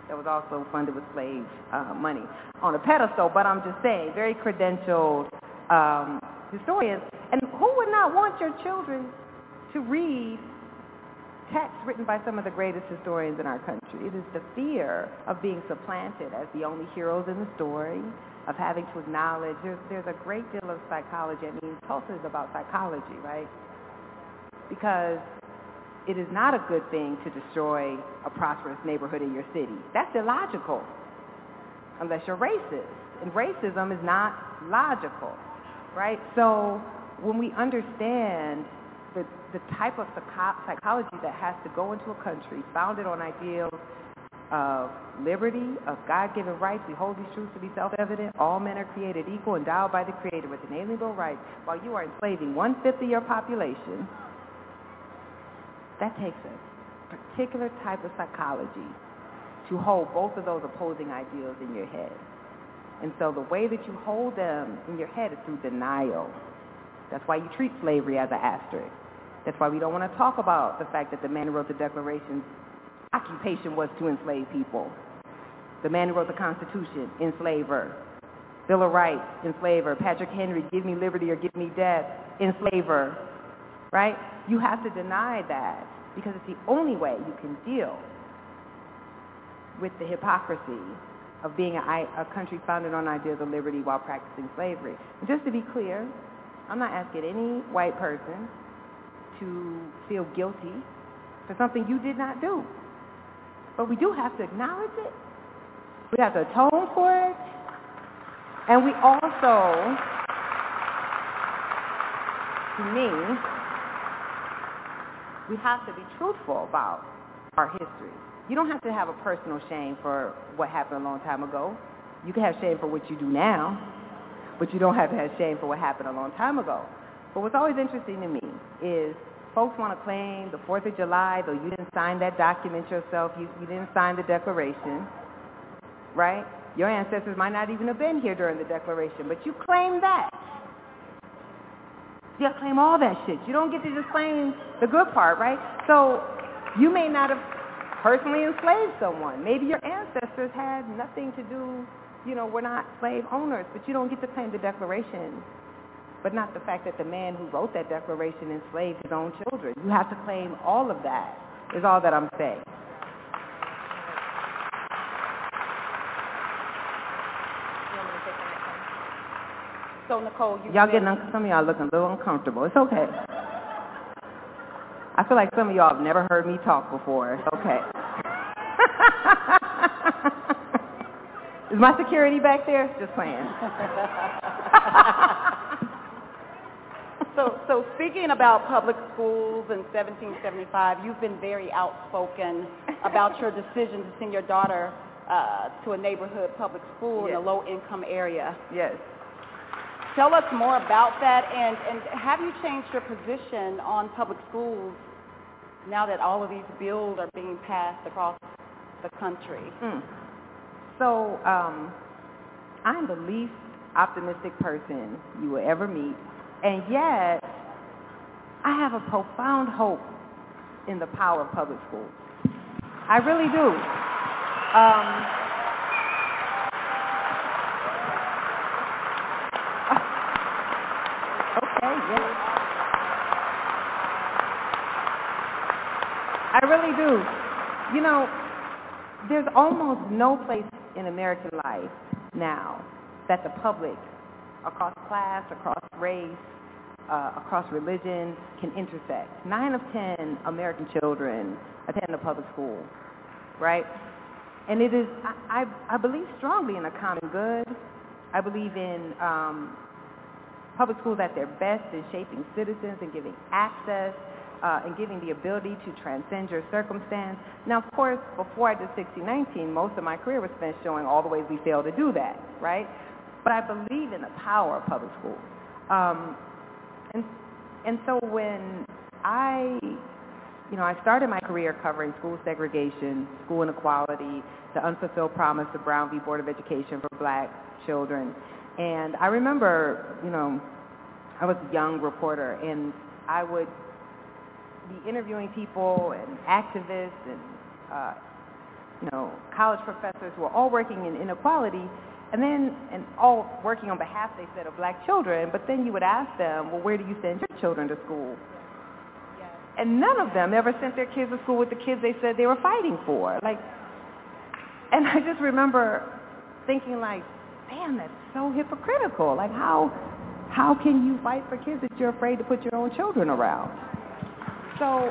Speaker 5: that was also funded with slave uh, money on a pedestal, but I'm just saying, very credentialed um, historians. And who would not not want your children to read texts written by some of the greatest historians in our country. It is the fear of being supplanted as the only heroes in the story, of having to acknowledge there's, there's a great deal of psychology. I mean, Tulsa is about psychology, right? Because it is not a good thing to destroy a prosperous neighborhood in your city. That's illogical unless you're racist. And racism is not logical, right? So when we understand the, the type of psychology that has to go into a country founded on ideals of liberty, of God-given rights. We hold these truths to be self-evident. All men are created equal, endowed by the Creator with inalienable rights. While you are enslaving one-fifth of your population, that takes a particular type of psychology to hold both of those opposing ideals in your head. And so the way that you hold them in your head is through denial. That's why you treat slavery as an asterisk. That's why we don't want to talk about the fact that the man who wrote the Declaration's occupation was to enslave people. The man who wrote the Constitution, enslaver. Bill of Rights, enslaver. Patrick Henry, give me liberty or give me death, enslaver. Right? You have to deny that because it's the only way you can deal with the hypocrisy of being a, a country founded on ideas of liberty while practicing slavery. Just to be clear, I'm not asking any white person to feel guilty for something you did not do. But we do have to acknowledge it. We have to atone for it. And we also, to me, we have to be truthful about our history. You don't have to have a personal shame for what happened a long time ago. You can have shame for what you do now, but you don't have to have shame for what happened a long time ago. But what's always interesting to me is folks want to claim the 4th of July, though you didn't sign that document yourself, you, you didn't sign the declaration, right? Your ancestors might not even have been here during the declaration, but you claim that. You claim all that shit. You don't get to just claim the good part, right? So you may not have personally enslaved someone. Maybe your ancestors had nothing to do, you know, we're not slave owners, but you don't get to claim the declaration but not the fact that the man who wrote that declaration enslaved his own children. You have to claim all of that, is all that I'm saying.
Speaker 4: So Nikole, you
Speaker 5: y'all getting un- some of y'all looking a little uncomfortable. It's okay. I feel like some of y'all have never heard me talk before. It's okay. Is my security back there? Just playing.
Speaker 4: so, so speaking about public schools in 1775, you've been very outspoken about your decision to send your daughter uh, to a neighborhood public school
Speaker 5: yes.
Speaker 4: in a low-income area.
Speaker 5: Yes.
Speaker 4: Tell us more about that, and, and have you changed your position on public schools now that all of these bills are being passed across the country?
Speaker 5: Mm. So um, I'm the least optimistic person you will ever meet and yet, I have a profound hope in the power of public schools. I really do. Um, okay, yes. I really do. You know, there's almost no place in American life now that the public, across class, across race, uh, across religion can intersect. Nine of ten American children attend a public school, right? And it is, I, I, I believe strongly in a common good. I believe in um, public schools at their best in shaping citizens and giving access uh, and giving the ability to transcend your circumstance. Now, of course, before I did 1619, most of my career was spent showing all the ways we fail to do that, right? But I believe in the power of public schools. Um, and and so when I you know, I started my career covering school segregation, school inequality, the unfulfilled promise of Brown v. Board of Education for black children. And I remember, you know, I was a young reporter and I would be interviewing people and activists and, uh, you know, college professors who were all working in inequality. And then, and all working on behalf, they said, of black children, but then you would ask them, well, where do you send your children to school? And none of them ever sent their kids to school with the kids they said they were fighting for. Like, and I just remember thinking like, damn, that's so hypocritical. Like how, how can you fight for kids that you're afraid to put your own children around? So,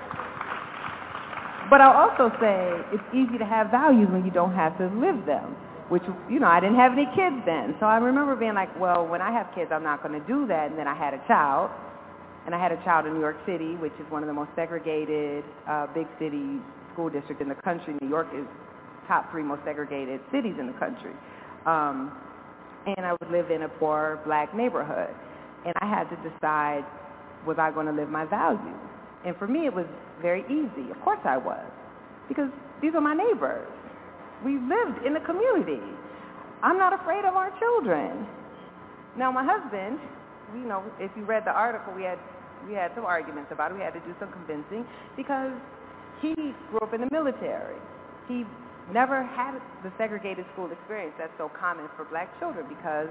Speaker 5: but I'll also say it's easy to have values when you don't have to live them which, you know, I didn't have any kids then. So I remember being like, well, when I have kids, I'm not going to do that. And then I had a child, and I had a child in New York City, which is one of the most segregated uh, big city school districts in the country. New York is top three most segregated cities in the country. Um, and I would live in a poor black neighborhood. And I had to decide, was I going to live my values? And for me, it was very easy. Of course I was. Because these are my neighbors. We lived in the community. I'm not afraid of our children. Now my husband, you know, if you read the article, we had we had some arguments about it. We had to do some convincing because he grew up in the military. He never had the segregated school experience that's so common for black children because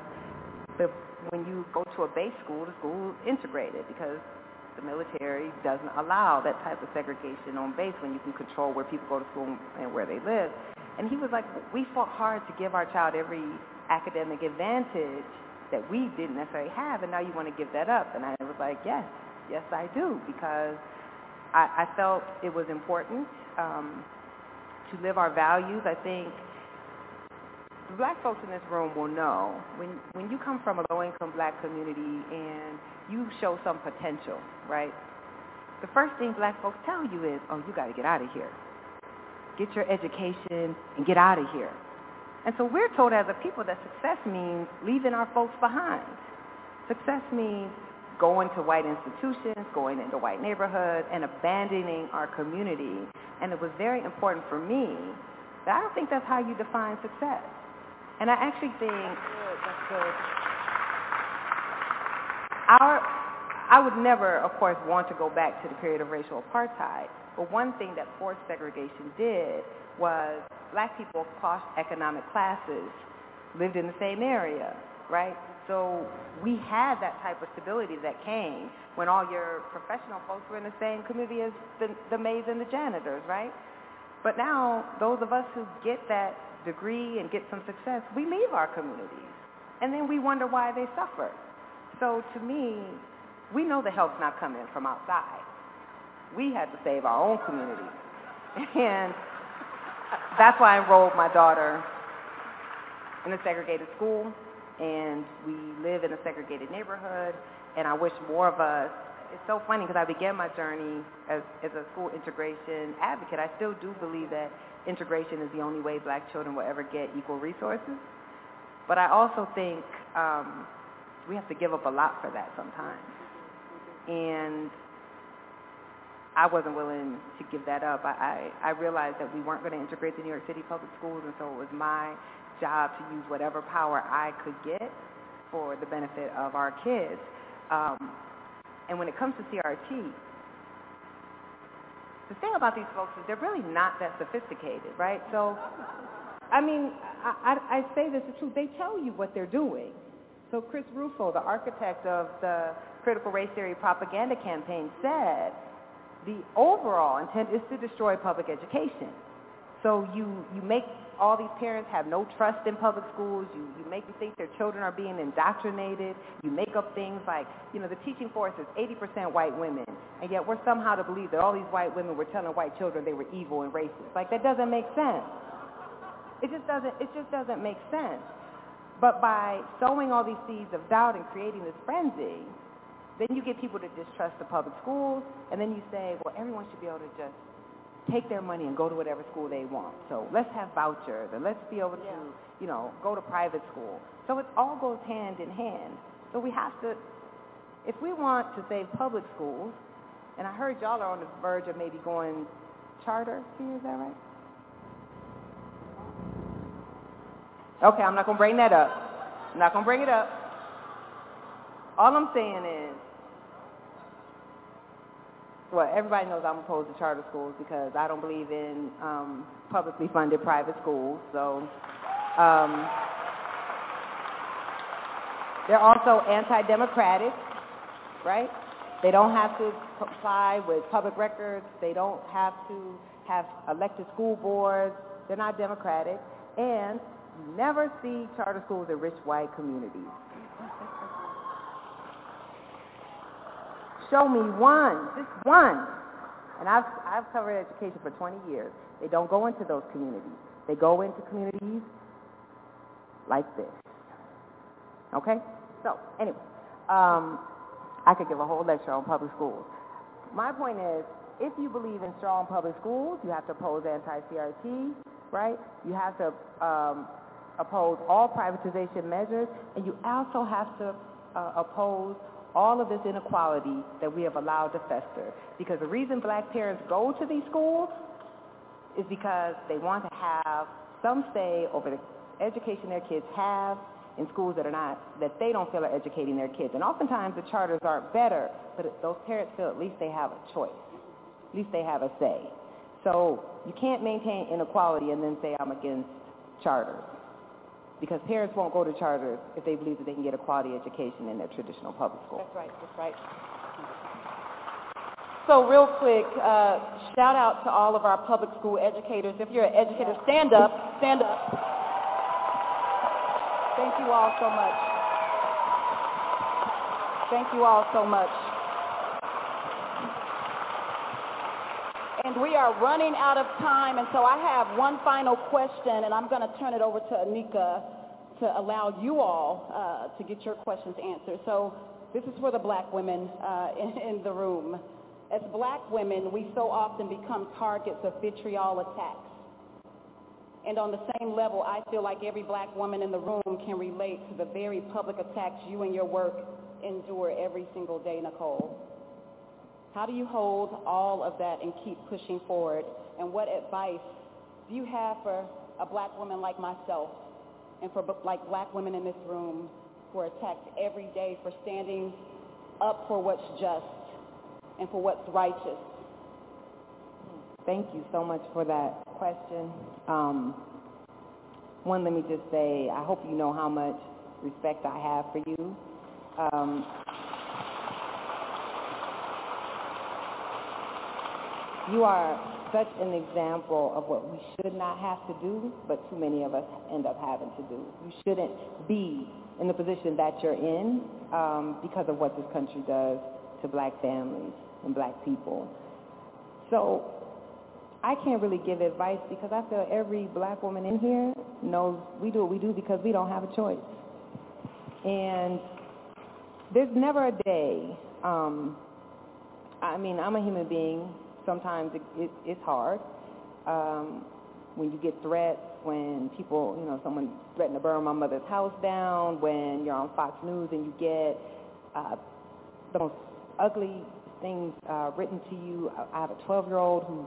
Speaker 5: the, when you go to a base school, the school is integrated because the military doesn't allow that type of segregation on base when you can control where people go to school and where they live. And he was like, we fought hard to give our child every academic advantage that we didn't necessarily have, and now you want to give that up. And I was like, yes, yes, I do, because I, I felt it was important um, to live our values. I think the black folks in this room will know when when you come from a low-income black community and you show some potential, right? The first thing black folks tell you is, oh, you got to get out of here get your education, and get out of here. And so we're told as a people that success means leaving our folks behind. Success means going to white institutions, going into white neighborhoods, and abandoning our community. And it was very important for me that I don't think that's how you define success. And I actually think that's good. Our, I would never, of course, want to go back to the period of racial apartheid. But one thing that forced segregation did was black people across economic classes lived in the same area, right? So we had that type of stability that came when all your professional folks were in the same community as the, the maids and the janitors, right? But now those of us who get that degree and get some success, we leave our communities. And then we wonder why they suffer. So to me, we know the help's not coming from outside we had to save our own community. And that's why I enrolled my daughter in a segregated school, and we live in a segregated neighborhood, and I wish more of us, it's so funny because I began my journey as, as a school integration advocate. I still do believe that integration is the only way black children will ever get equal resources. But I also think um, we have to give up a lot for that sometimes. And I wasn't willing to give that up. I, I, I realized that we weren't going to integrate the New York City public schools, and so it was my job to use whatever power I could get for the benefit of our kids. Um, and when it comes to CRT, the thing about these folks is they're really not that sophisticated, right? So, I mean, I, I, I say this is true. They tell you what they're doing. So Chris Rufo, the architect of the critical race theory propaganda campaign, said the overall intent is to destroy public education. So you, you make all these parents have no trust in public schools. You, you make them think their children are being indoctrinated. You make up things like, you know, the teaching force is 80% white women. And yet we're somehow to believe that all these white women were telling white children they were evil and racist. Like that doesn't make sense. It just doesn't, it just doesn't make sense. But by sowing all these seeds of doubt and creating this frenzy, then you get people to distrust the public schools, and then you say, well, everyone should be able to just take their money and go to whatever school they want. So let's have vouchers, and let's be able to, you know, go to private school. So it all goes hand in hand. So we have to, if we want to save public schools, and I heard y'all are on the verge of maybe going charter here, is that right? Okay, I'm not going to bring that up. I'm not going to bring it up. All I'm saying is well, everybody knows I'm opposed to charter schools because I don't believe in um, publicly funded private schools. So, um, They're also anti-democratic, right? They don't have to comply with public records. They don't have to have elected school boards. They're not democratic. And you never see charter schools in rich white communities. Show me one, just one. And I've, I've covered education for 20 years. They don't go into those communities. They go into communities like this. Okay? So, anyway, um, I could give a whole lecture on public schools. My point is, if you believe in strong public schools, you have to oppose anti-CRT, right? You have to um, oppose all privatization measures, and you also have to uh, oppose all of this inequality that we have allowed to fester. Because the reason black parents go to these schools is because they want to have some say over the education their kids have in schools that are not, that they don't feel are educating their kids. And oftentimes the charters aren't better, but those parents feel at least they have a choice. At least they have a say. So you can't maintain inequality and then say I'm against charters because parents won't go to charters if they believe that they can get a quality education in their traditional public school.
Speaker 4: That's right. That's right. So real quick, uh, shout out to all of our public school educators. If you're an educator, stand up. Stand up. Thank you all so much. Thank you all so much. And we are running out of time, and so I have one final question, and I'm going to turn it over to Anika to allow you all uh, to get your questions answered. So this is for the black women uh, in, in the room. As black women, we so often become targets of vitriol attacks. And on the same level, I feel like every black woman in the room can relate to the very public attacks you and your work endure every single day, Nikole. How do you hold all of that and keep pushing forward? And what advice do you have for a black woman like myself and for like black women in this room who are attacked every day for standing up for what's just and for what's righteous?
Speaker 5: Thank you so much for that question. Um, one, let me just say, I hope you know how much respect I have for you. Um, you are such an example of what we should not have to do, but too many of us end up having to do. You shouldn't be in the position that you're in um, because of what this country does to black families and black people. So I can't really give advice because I feel every black woman in here knows we do what we do because we don't have a choice. And there's never a day, um, I mean, I'm a human being. Sometimes it, it, it's hard. Um, when you get threats, when people, you know, someone threatened to burn my mother's house down, when you're on Fox News and you get uh, the most ugly things uh, written to you. I have a 12-year-old who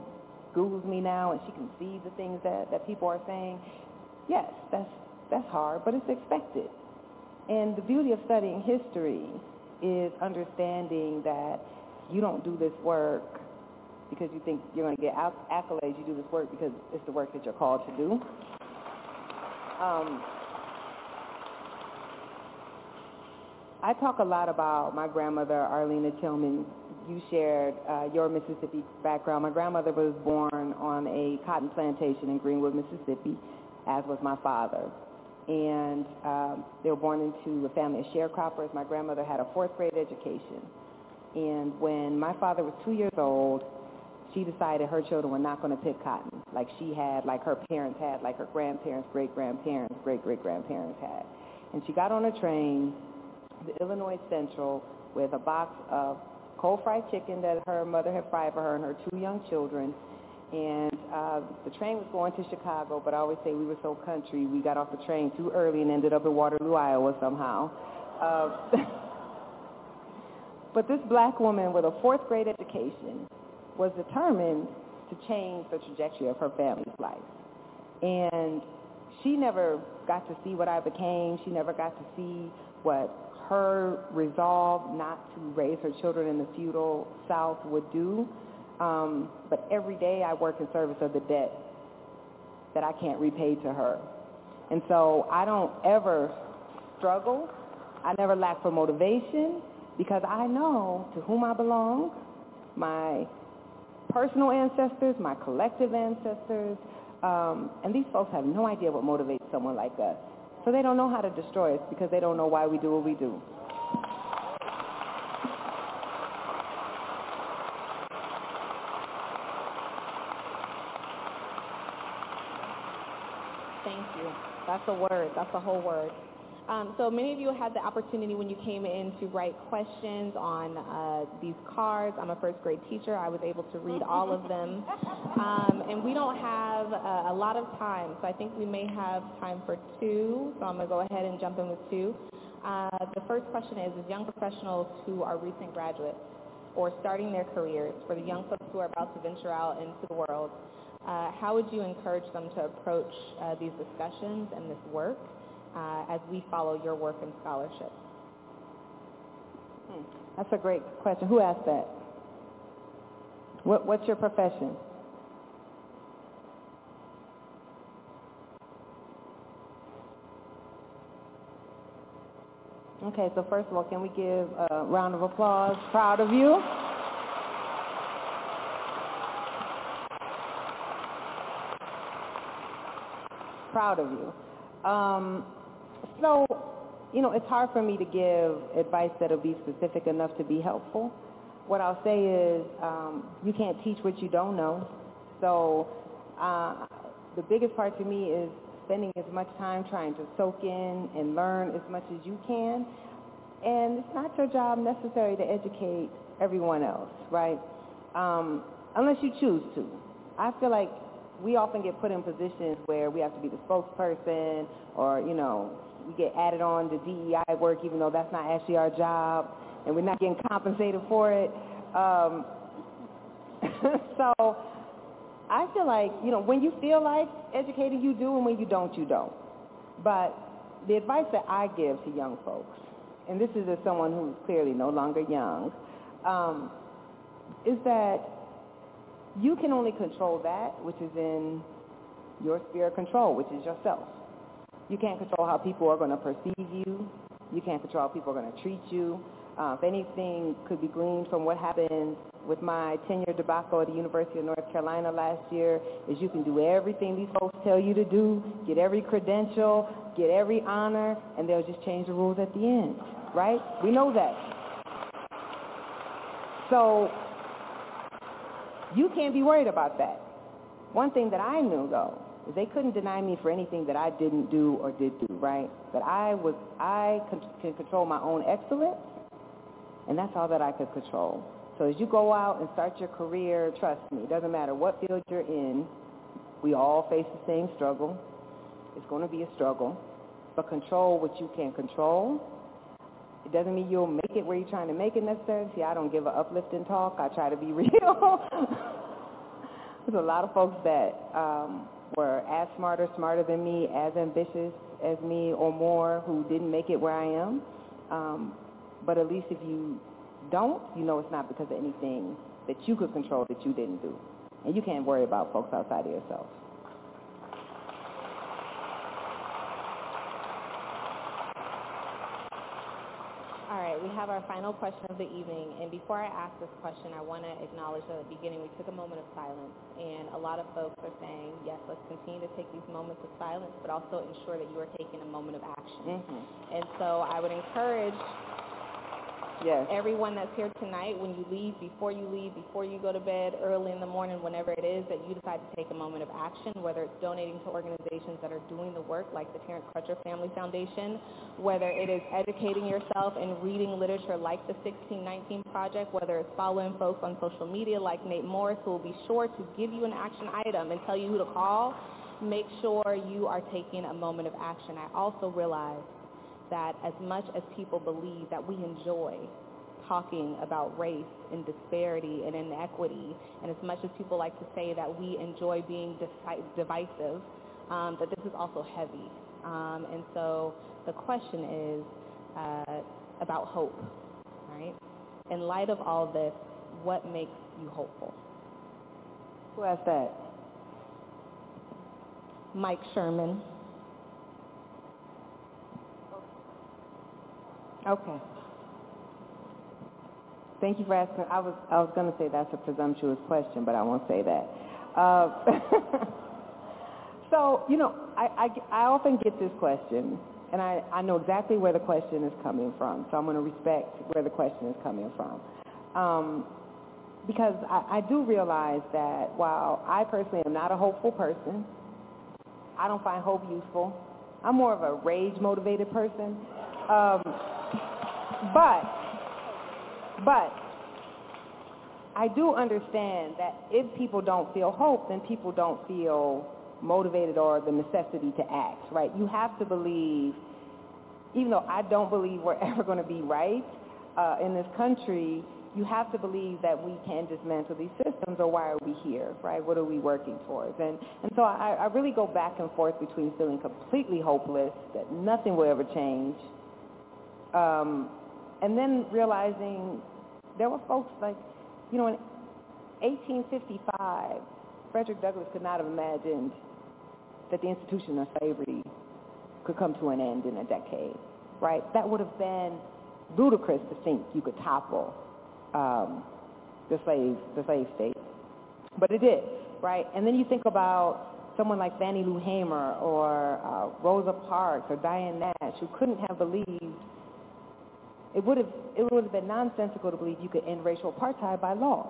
Speaker 5: Googles me now and she can see the things that, that people are saying. Yes, that's, that's hard, but it's expected. And the beauty of studying history is understanding that you don't do this work because you think you're going to get accolades. You do this work because it's the work that you're called to do. Um, I talk a lot about my grandmother, Arlena Tillman. You shared uh, your Mississippi background. My grandmother was born on a cotton plantation in Greenwood, Mississippi, as was my father. And um, they were born into a family of sharecroppers. My grandmother had a fourth grade education. And when my father was two years old, she decided her children were not going to pick cotton like she had, like her parents had, like her grandparents, great-grandparents, great-great-grandparents had. And she got on a train the Illinois Central with a box of cold fried chicken that her mother had fried for her and her two young children. And uh, the train was going to Chicago, but I always say we were so country, we got off the train too early and ended up in Waterloo, Iowa somehow. Uh, but this black woman with a fourth grade education was determined to change the trajectory of her family's life. And she never got to see what I became. She never got to see what her resolve not to raise her children in the feudal South would do. Um, but every day I work in service of the debt that I can't repay to her. And so I don't ever struggle I never lack for motivation because I know to whom I belong, my personal ancestors, my collective ancestors, um, and these folks have no idea what motivates someone like us. So they don't know how to destroy us because they don't know why we do what we do.
Speaker 6: Thank you. That's a word. That's a whole word. Um, so many of you had the opportunity when you came in to write questions on uh, these cards. I'm a first grade teacher. I was able to read all of them. Um, and we don't have uh, a lot of time, so I think we may have time for two. So I'm going to go ahead and jump in with two. Uh, the first question is, is young professionals who are recent graduates or starting their careers, for the young folks who are about to venture out into the world, uh, how would you encourage them to approach uh, these discussions and this work? Uh, as we follow your work and scholarship?
Speaker 5: Hmm. That's a great question. Who asked that? What, what's your profession? Okay, so first of all, can we give a round of applause? Proud of you. Proud of you. Um, so, you know, it's hard for me to give advice that'll be specific enough to be helpful. What I'll say is um, you can't teach what you don't know. So uh, the biggest part to me is spending as much time trying to soak in and learn as much as you can. And it's not your job necessarily to educate everyone else, right? Um, unless you choose to. I feel like we often get put in positions where we have to be the spokesperson or, you know, we get added on to DEI work even though that's not actually our job and we're not getting compensated for it. Um, so I feel like, you know, when you feel like educating, you do, and when you don't, you don't. But the advice that I give to young folks, and this is as someone who's clearly no longer young, um, is that you can only control that which is in your sphere of control, which is yourself. You can't control how people are going to perceive you. You can't control how people are going to treat you. Uh, if anything could be gleaned from what happened with my tenure debacle at the University of North Carolina last year is you can do everything these folks tell you to do, get every credential, get every honor, and they'll just change the rules at the end, right? We know that. So you can't be worried about that. One thing that I knew, though, they couldn't deny me for anything that I didn't do or did do, right? That I was, I can control my own excellence, and that's all that I could control. So as you go out and start your career, trust me, it doesn't matter what field you're in, we all face the same struggle. It's going to be a struggle, but control what you can control. It doesn't mean you'll make it where you're trying to make it necessarily. See, I don't give an uplifting talk. I try to be real. There's a lot of folks that um, were as smart or smarter than me, as ambitious as me or more, who didn't make it where I am. Um, but at least if you don't, you know it's not because of anything that you could control that you didn't do. And you can't worry about folks outside of yourself.
Speaker 6: All right, we have our final question of the evening. And before I ask this question, I want to acknowledge that at the beginning we took a moment of silence. And a lot of folks are saying, yes, let's continue to take these moments of silence, but also ensure that you are taking a moment of action.
Speaker 5: Mm-hmm.
Speaker 6: And so I would encourage
Speaker 5: Yes.
Speaker 6: Everyone that's here tonight, when you leave, before you leave, before you go to bed, early in the morning, whenever it is that you decide to take a moment of action, whether it's donating to organizations that are doing the work like the Terrence Crutcher Family Foundation, whether it is educating yourself and reading literature like the 1619 Project, whether it's following folks on social media like Nate Morris who will be sure to give you an action item and tell you who to call, make sure you are taking a moment of action. I also realize that as much as people believe that we enjoy talking about race and disparity and inequity, and as much as people like to say that we enjoy being divisive, um, that this is also heavy. Um, and so the question is uh, about hope, right? In light of all this, what makes you hopeful?
Speaker 5: Who asked that?
Speaker 6: Mike Sherman.
Speaker 5: Okay. Thank you for asking. I was I was going to say that's a presumptuous question, but I won't say that. Uh, so you know, I, I I often get this question, and I I know exactly where the question is coming from. So I'm going to respect where the question is coming from. Um, because I, I do realize that while I personally am not a hopeful person, I don't find hope useful. I'm more of a rage-motivated person. Um, but, but I do understand that if people don't feel hope, then people don't feel motivated or the necessity to act, right? You have to believe, even though I don't believe we're ever going to be right uh, in this country, you have to believe that we can dismantle these systems or why are we here, right? What are we working towards? And, and so I, I really go back and forth between feeling completely hopeless, that nothing will ever change, um, and then realizing there were folks like, you know, in 1855, Frederick Douglass could not have imagined that the institution of slavery could come to an end in a decade, right? That would have been ludicrous to think you could topple um, the slave the slave state, but it did, right? And then you think about someone like Fannie Lou Hamer or uh, Rosa Parks or Diane Nash, who couldn't have believed it would have it would have been nonsensical to believe you could end racial apartheid by law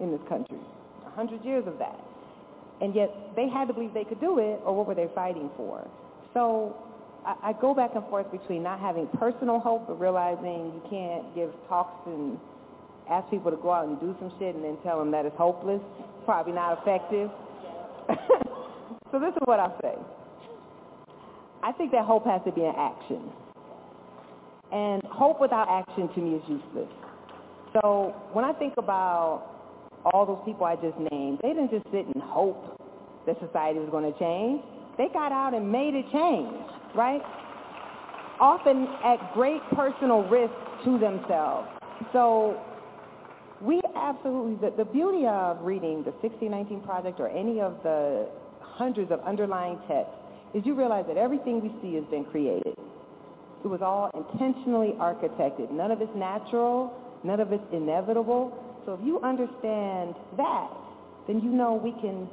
Speaker 5: in this country. A hundred years of that. And yet they had to believe they could do it, or what were they fighting for? So I, I go back and forth between not having personal hope, but realizing you can't give talks and ask people to go out and do some shit and then tell them that it's hopeless, probably not effective. so this is what I say. I think that hope has to be an action. And hope without action to me is useless. So when I think about all those people I just named, they didn't just sit and hope that society was going to change. They got out and made it change, right? Often at great personal risk to themselves. So we absolutely, the, the beauty of reading the 1619 Project or any of the hundreds of underlying texts is you realize that everything we see has been created. It was all intentionally architected. None of it's natural. None of it's inevitable. So if you understand that, then you know we can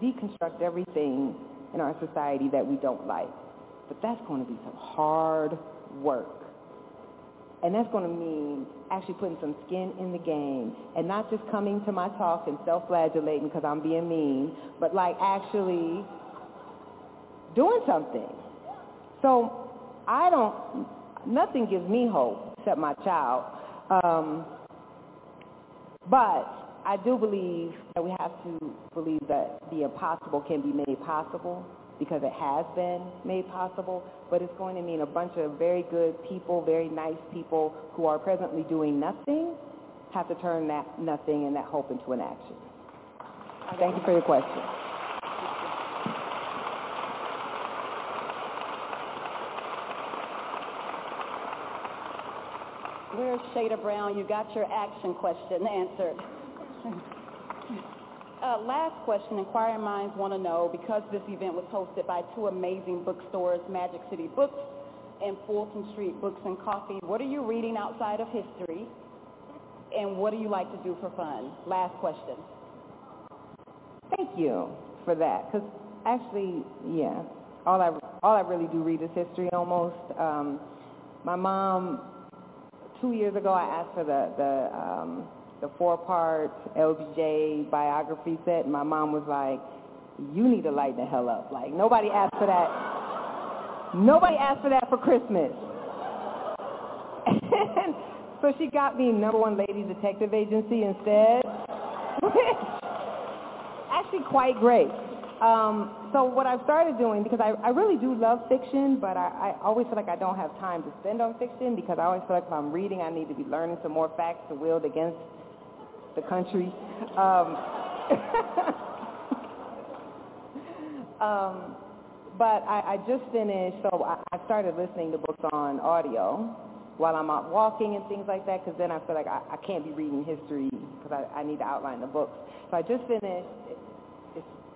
Speaker 5: deconstruct everything in our society that we don't like. But that's going to be some hard work. And that's going to mean actually putting some skin in the game and not just coming to my talk and self-flagellating because I'm being mean, but like actually doing something. So I don't, nothing gives me hope except my child. Um, but I do believe that we have to believe that the impossible can be made possible because it has been made possible, but it's going to mean a bunch of very good people, very nice people who are presently doing nothing have to turn that nothing and that hope into an action. Thank you for your question.
Speaker 4: Where's Shada Brown? You got your action question answered. Uh, last question, inquiring minds want to know, because this event was hosted by two amazing bookstores, Magic City Books and Fulton Street Books and Coffee, what are you reading outside of history? And what do you like to do for fun? Last question.
Speaker 5: Thank you for that, because actually, yeah, all I, all I really do read is history almost. Um, my mom, two years ago, I asked for the, the um, the four-part LBJ biography set, and my mom was like, you need to lighten the hell up. Like, nobody asked for that. Nobody asked for that for Christmas. and so she got me number one lady detective agency instead. Actually quite great. Um, so what I've started doing, because I, I really do love fiction, but I, I always feel like I don't have time to spend on fiction because I always feel like if I'm reading, I need to be learning some more facts to wield against the country. Um, um, but I, I just finished, so I, I started listening to books on audio while I'm out walking and things like that, because then I feel like I, I can't be reading history because I, I need to outline the books. So I just finished.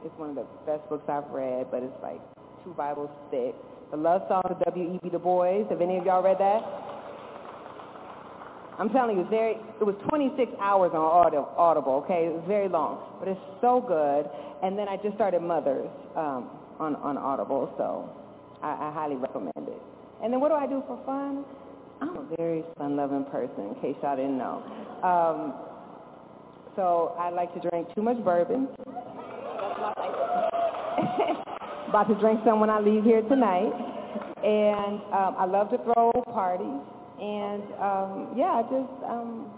Speaker 5: It's, one of the best books I've read, but it's like two Bibles thick. The Love Song of W.E.B. Du Bois. Have any of y'all read that? I'm telling you, very, it was 26 hours on Audible, okay? It was very long, but it's so good. And then I just started Mothers um, on, on Audible, so I, I highly recommend it. And then what do I do for fun? I'm a very fun-loving person, in case y'all didn't know. Um, so I like to drink too much bourbon. About to drink some when I leave here tonight. And um, I love to throw parties. And um, yeah, I just, um,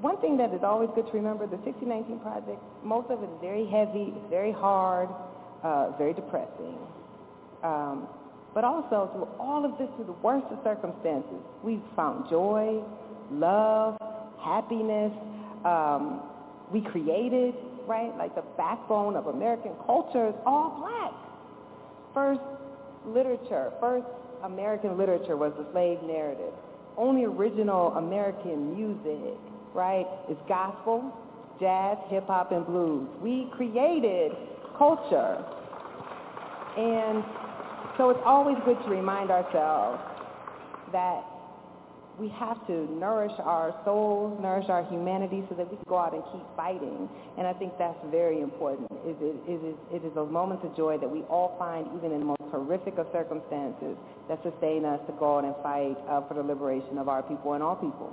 Speaker 5: one thing that is always good to remember, the 1619 Project, most of it is very heavy, very hard, uh, very depressing. Um, but also through all of this, through the worst of circumstances, we've found joy, love, happiness. Um, we created, right, like the backbone of American culture is all black. First literature, first American literature was the slave narrative. Only original American music, right, is gospel, jazz, hip hop, and blues. We created culture. And so it's always good to remind ourselves that we have to nourish our souls, nourish our humanity so that we can go out and keep fighting. And I think that's very important. It is, it is, it is those moments of joy that we all find even in the most horrific of circumstances that sustain us to go out and fight uh, for the liberation of our people and all people.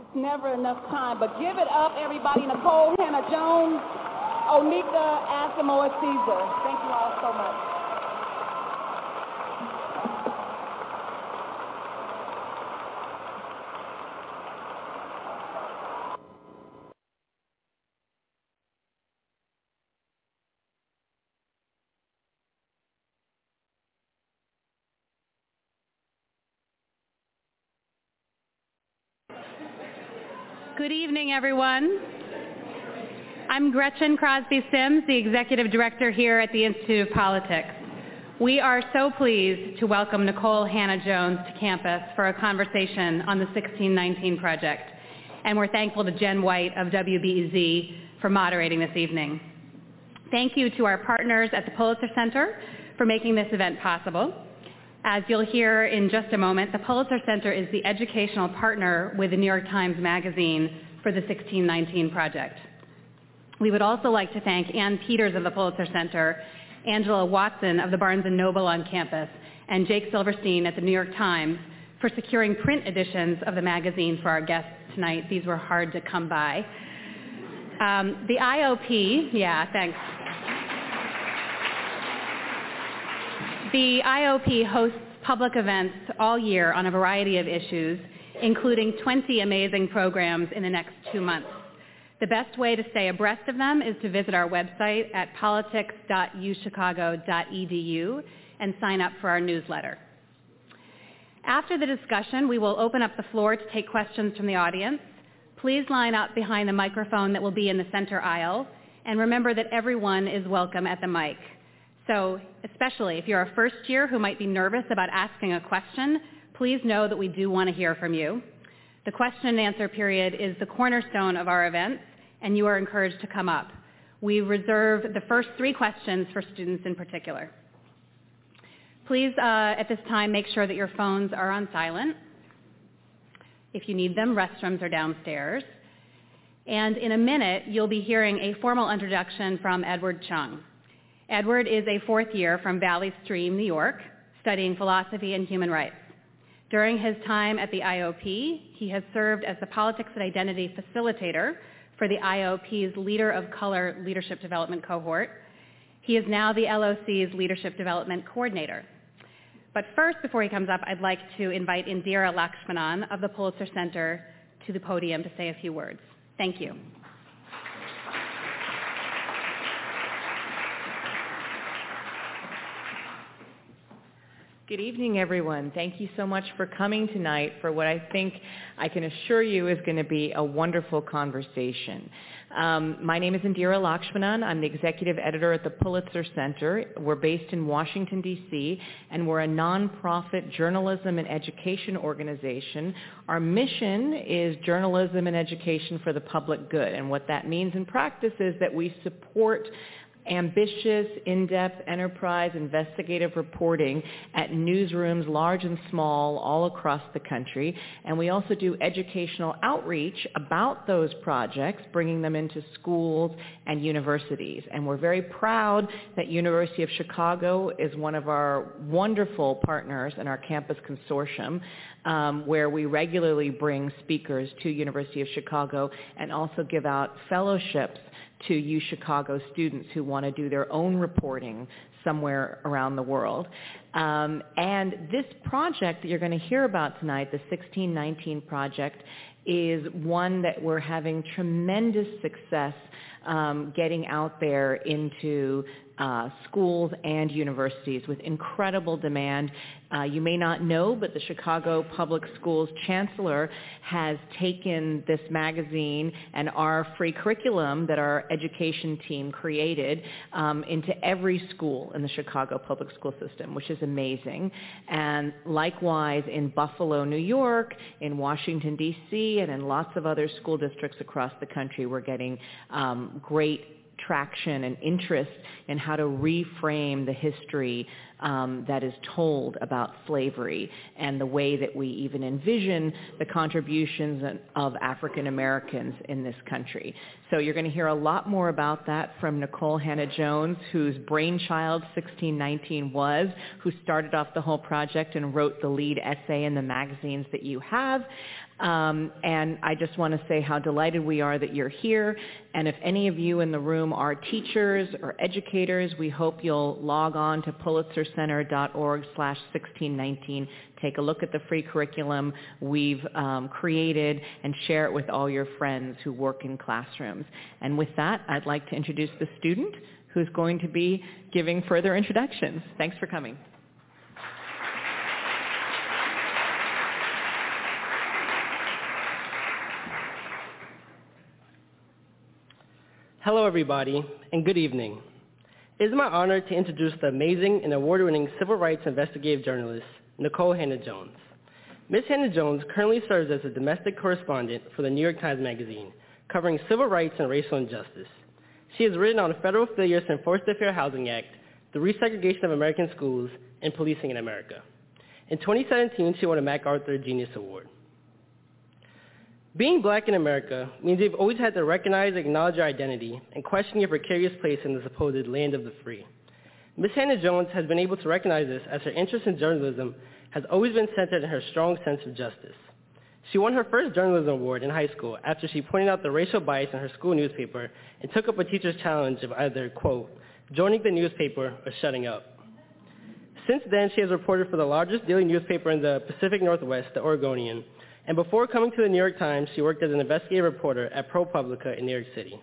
Speaker 4: It's never enough time, but give it up, everybody. Nikole, Hannah-Jones, Onika Asamoah Caesar. Thank you all so much.
Speaker 7: Good evening, everyone. I'm Gretchen Crosby Sims, the Executive Director here at the Institute of Politics. We are so pleased to welcome Nikole Hannah-Jones to campus for a conversation on the 1619 Project. And we're thankful to Jen White of WBEZ for moderating this evening. Thank you to our partners at the Pulitzer Center for making this event possible. As you'll hear in just a moment, the Pulitzer Center is the educational partner with the New York Times Magazine for the 1619 Project. We would also like to thank Ann Peters of the Pulitzer Center, Angela Watson of the Barnes & Noble on campus, and Jake Silverstein at the New York Times for securing print editions of the magazine for our guests tonight. These were hard to come by. Um, the IOP, yeah, thanks. The IOP hosts public events all year on a variety of issues, including 20 amazing programs in the next two months. The best way to stay abreast of them is to visit our website at politics.uchicago.edu and sign up for our newsletter. After the discussion, we will open up the floor to take questions from the audience. Please line up behind the microphone that will be in the center aisle, and remember that everyone is welcome at the mic. So especially if you're a first year who might be nervous about asking a question, please know that we do want to hear from you. The question and answer period is the cornerstone of our events, and you are encouraged to come up. We reserve the first three questions for students in particular. Please, uh, at this time, make sure that your phones are on silent. If you need them, restrooms are downstairs. And in a minute, you'll be hearing a formal introduction from Edward Chung. Edward is a fourth year from Valley Stream, New York, studying philosophy and human rights. During his time at the IOP, he has served as the Politics and Identity Facilitator for the IOP's Leader of Color Leadership Development Cohort. He is now the LOC's Leadership Development Coordinator. But first, before he comes up, I'd like to invite Indira Lakshmanan of the Pulitzer Center to the podium to say a few words. Thank you.
Speaker 8: Good evening, everyone. Thank you so much for coming tonight for what I think I can assure you is going to be a wonderful conversation. Um, my name is Indira Lakshmanan. I'm the executive editor at the Pulitzer Center. We're based in Washington, D.C., and we're a nonprofit journalism and education organization. Our mission is journalism and education for the public good, and what that means in practice is that we support ambitious, in-depth, enterprise, investigative reporting at newsrooms large and small all across the country. And we also do educational outreach about those projects, bringing them into schools and universities. And we're very proud that University of Chicago is one of our wonderful partners in our campus consortium um, where we regularly bring speakers to University of Chicago and also give out fellowships to U Chicago students who want to do their own reporting somewhere around the world. Um, and this project that you're going to hear about tonight, the 1619 project, is one that we're having tremendous success um, getting out there into uh, schools and universities with incredible demand. Uh, you may not know, but the Chicago Public Schools Chancellor has taken this magazine and our free curriculum that our education team created um, into every school in the Chicago Public School System, which is amazing. And likewise in Buffalo, New York, in Washington, D.C., and in lots of other school districts across the country, we're getting um, great traction and interest in how to reframe the history um, that is told about slavery and the way that we even envision the contributions of African Americans in this country. So you're going to hear a lot more about that from Nikole Hannah-Jones, whose brainchild 1619 was, who started off the whole project and wrote the lead essay in the magazines that you have. Um, and I just want to say how delighted we are that you're here. And if any of you in the room are teachers or educators, we hope you'll log on to pulitzercenter.org slash 1619. Take a look at the free curriculum we've um, created and share it with all your friends who work in classrooms. And with that, I'd like to introduce the student who's going to be giving further introductions. Thanks for coming.
Speaker 9: Hello, everybody, and good evening. It is my honor to introduce the amazing and award-winning civil rights investigative journalist, Nikole Hannah-Jones. Ms. Hannah-Jones currently serves as a domestic correspondent for the New York Times Magazine, covering civil rights and racial injustice. She has written on federal failures to enforce the Fair Housing Act, the resegregation of American schools, and policing in America. In 2017, she won a MacArthur Genius Award. Being black in America means you've always had to recognize acknowledge your identity and question your precarious place in the supposed land of the free. Ms. Hannah-Jones has been able to recognize this as her interest in journalism has always been centered in her strong sense of justice. She won her first journalism award in high school after she pointed out the racial bias in her school newspaper and took up a teacher's challenge of either, quote, joining the newspaper or shutting up. Since then, she has reported for the largest daily newspaper in the Pacific Northwest, the Oregonian, and before coming to the New York Times, she worked as an investigative reporter at ProPublica in New York City.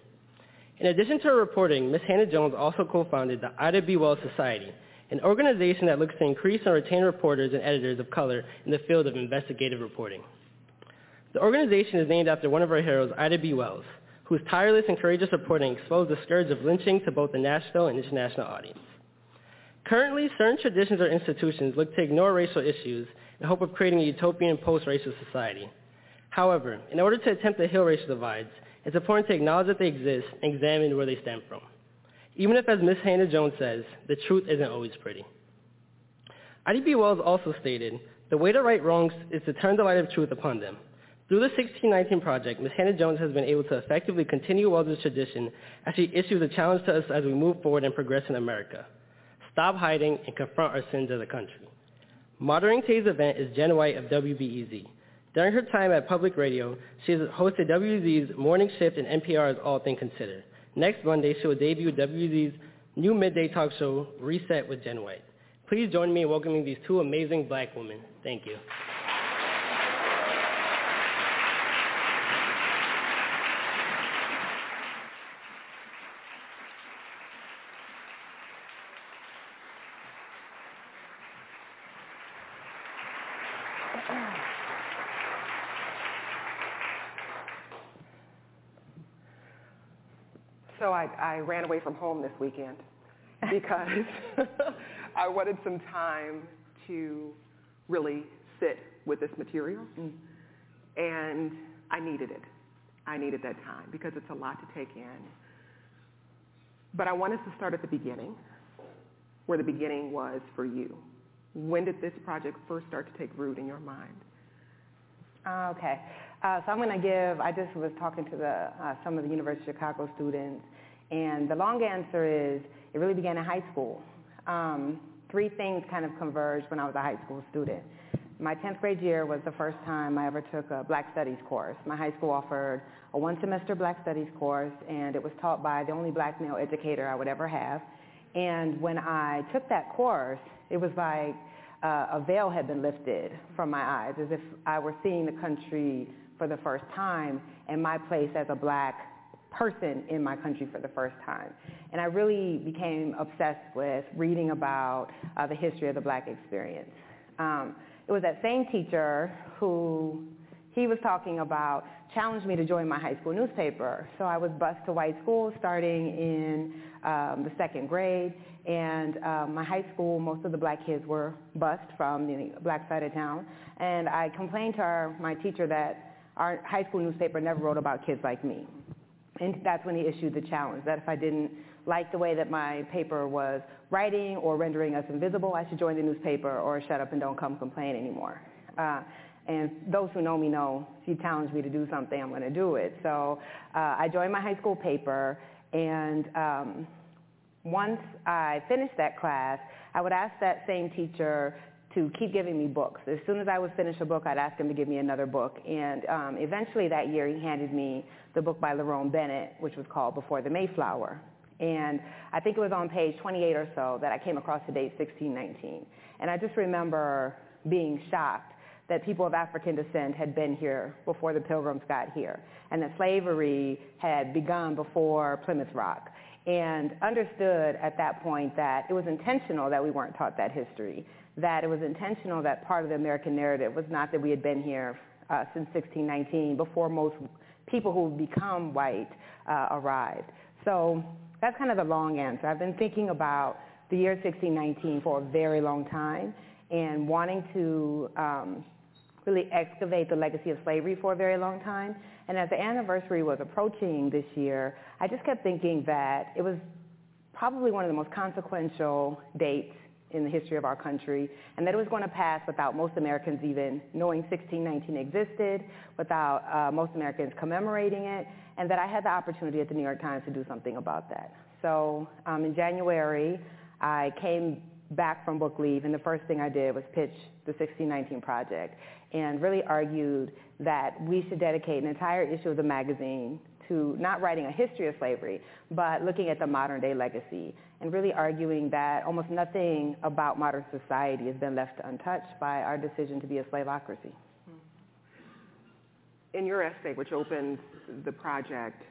Speaker 9: In addition to her reporting, Ms. Hannah-Jones also co-founded the Ida B. Wells Society, an organization that looks to increase and retain reporters and editors of color in the field of investigative reporting. The organization is named after one of our heroes, Ida B. Wells, whose tireless and courageous reporting exposed the scourge of lynching to both the national and international audience. Currently, certain traditions or institutions look to ignore racial issues in hope of creating a utopian post-racial society. However, in order to attempt to heal racial divides, it's important to acknowledge that they exist and examine where they stem from. Even if, as Ms. Hannah-Jones says, the truth isn't always pretty. Ida B. Wells also stated, the way to right wrongs is to turn the light of truth upon them. Through the 1619 project, Ms. Hannah-Jones has been able to effectively continue Wells' tradition as she issues a challenge to us as we move forward and progress in America. Stop hiding and confront our sins as a country. Moderating today's event is Jen White of WBEZ. During her time at Public Radio, she has hosted WBEZ's Morning Shift and NPR's All Things Considered. Next Monday, she will debut WBEZ's new midday talk show, Reset with Jen White. Please join me in welcoming these two amazing black women. Thank you.
Speaker 10: So I, ran away from home this weekend because I wanted some time to really sit with this material. Mm. And I needed it. I needed that time because it's a lot to take in. But I want us to start at the beginning, where the beginning was for you. When did this project first start to take root in your mind?
Speaker 5: Uh, okay. Uh, so I'm going to give, I just was talking to the, uh, some of the University of Chicago students, and the long answer is it really began in high school. Um, three things kind of converged when I was a high school student. My 10th grade year was the first time I ever took a Black Studies course. My high school offered a one-semester Black Studies course, and it was taught by the only black male educator I would ever have. And when I took that course, it was like uh, a veil had been lifted from my eyes, as if I were seeing the country for the first time and my place as a black person in my country for the first time. And I really became obsessed with reading about uh, the history of the black experience. Um, it was that same teacher who he was talking about challenged me to join my high school newspaper. So I was bused to white school starting in um, the second grade. And um, my high school, most of the black kids were bused from the black side of town. And I complained to our, my teacher that our high school newspaper never wrote about kids like me. And that's when he issued the challenge, that if I didn't like the way that my paper was writing or rendering us invisible, I should join the newspaper or shut up and don't come complain anymore. Uh, and those who know me know if you challenge me to do something, I'm going to do it. So uh, I joined my high school paper, and um, once I finished that class, I would ask that same teacher to keep giving me books. As soon as I would finish a book, I'd ask him to give me another book. And um, eventually that year, he handed me the book by Lerone Bennett, which was called Before the Mayflower. And I think it was on page 28 or so that I came across the date 1619. And I just remember being shocked that people of African descent had been here before the pilgrims got here, and that slavery had begun before Plymouth Rock and understood at that point that it was intentional that we weren't taught that history, that it was intentional that part of the American narrative was not that we had been here uh, since 1619, before most people who become white uh, arrived. So that's kind of the long answer. I've been thinking about the year 1619 for a very long time and wanting to um, really excavate the legacy of slavery for a very long time. And as the anniversary was approaching this year, I just kept thinking that it was probably one of the most consequential dates in the history of our country, and that it was going to pass without most Americans even knowing 1619 existed, without uh, most Americans commemorating it, and that I had the opportunity at the New York Times to do something about that. So um, in January, I came back from book leave, and the first thing I did was pitch the 1619 Project and really argued that we should dedicate an entire issue of the magazine to not writing a history of slavery, but looking at the modern day legacy and really arguing that almost nothing about modern society has been left untouched by our decision to be a slaveocracy.
Speaker 10: In your essay, which opens the project,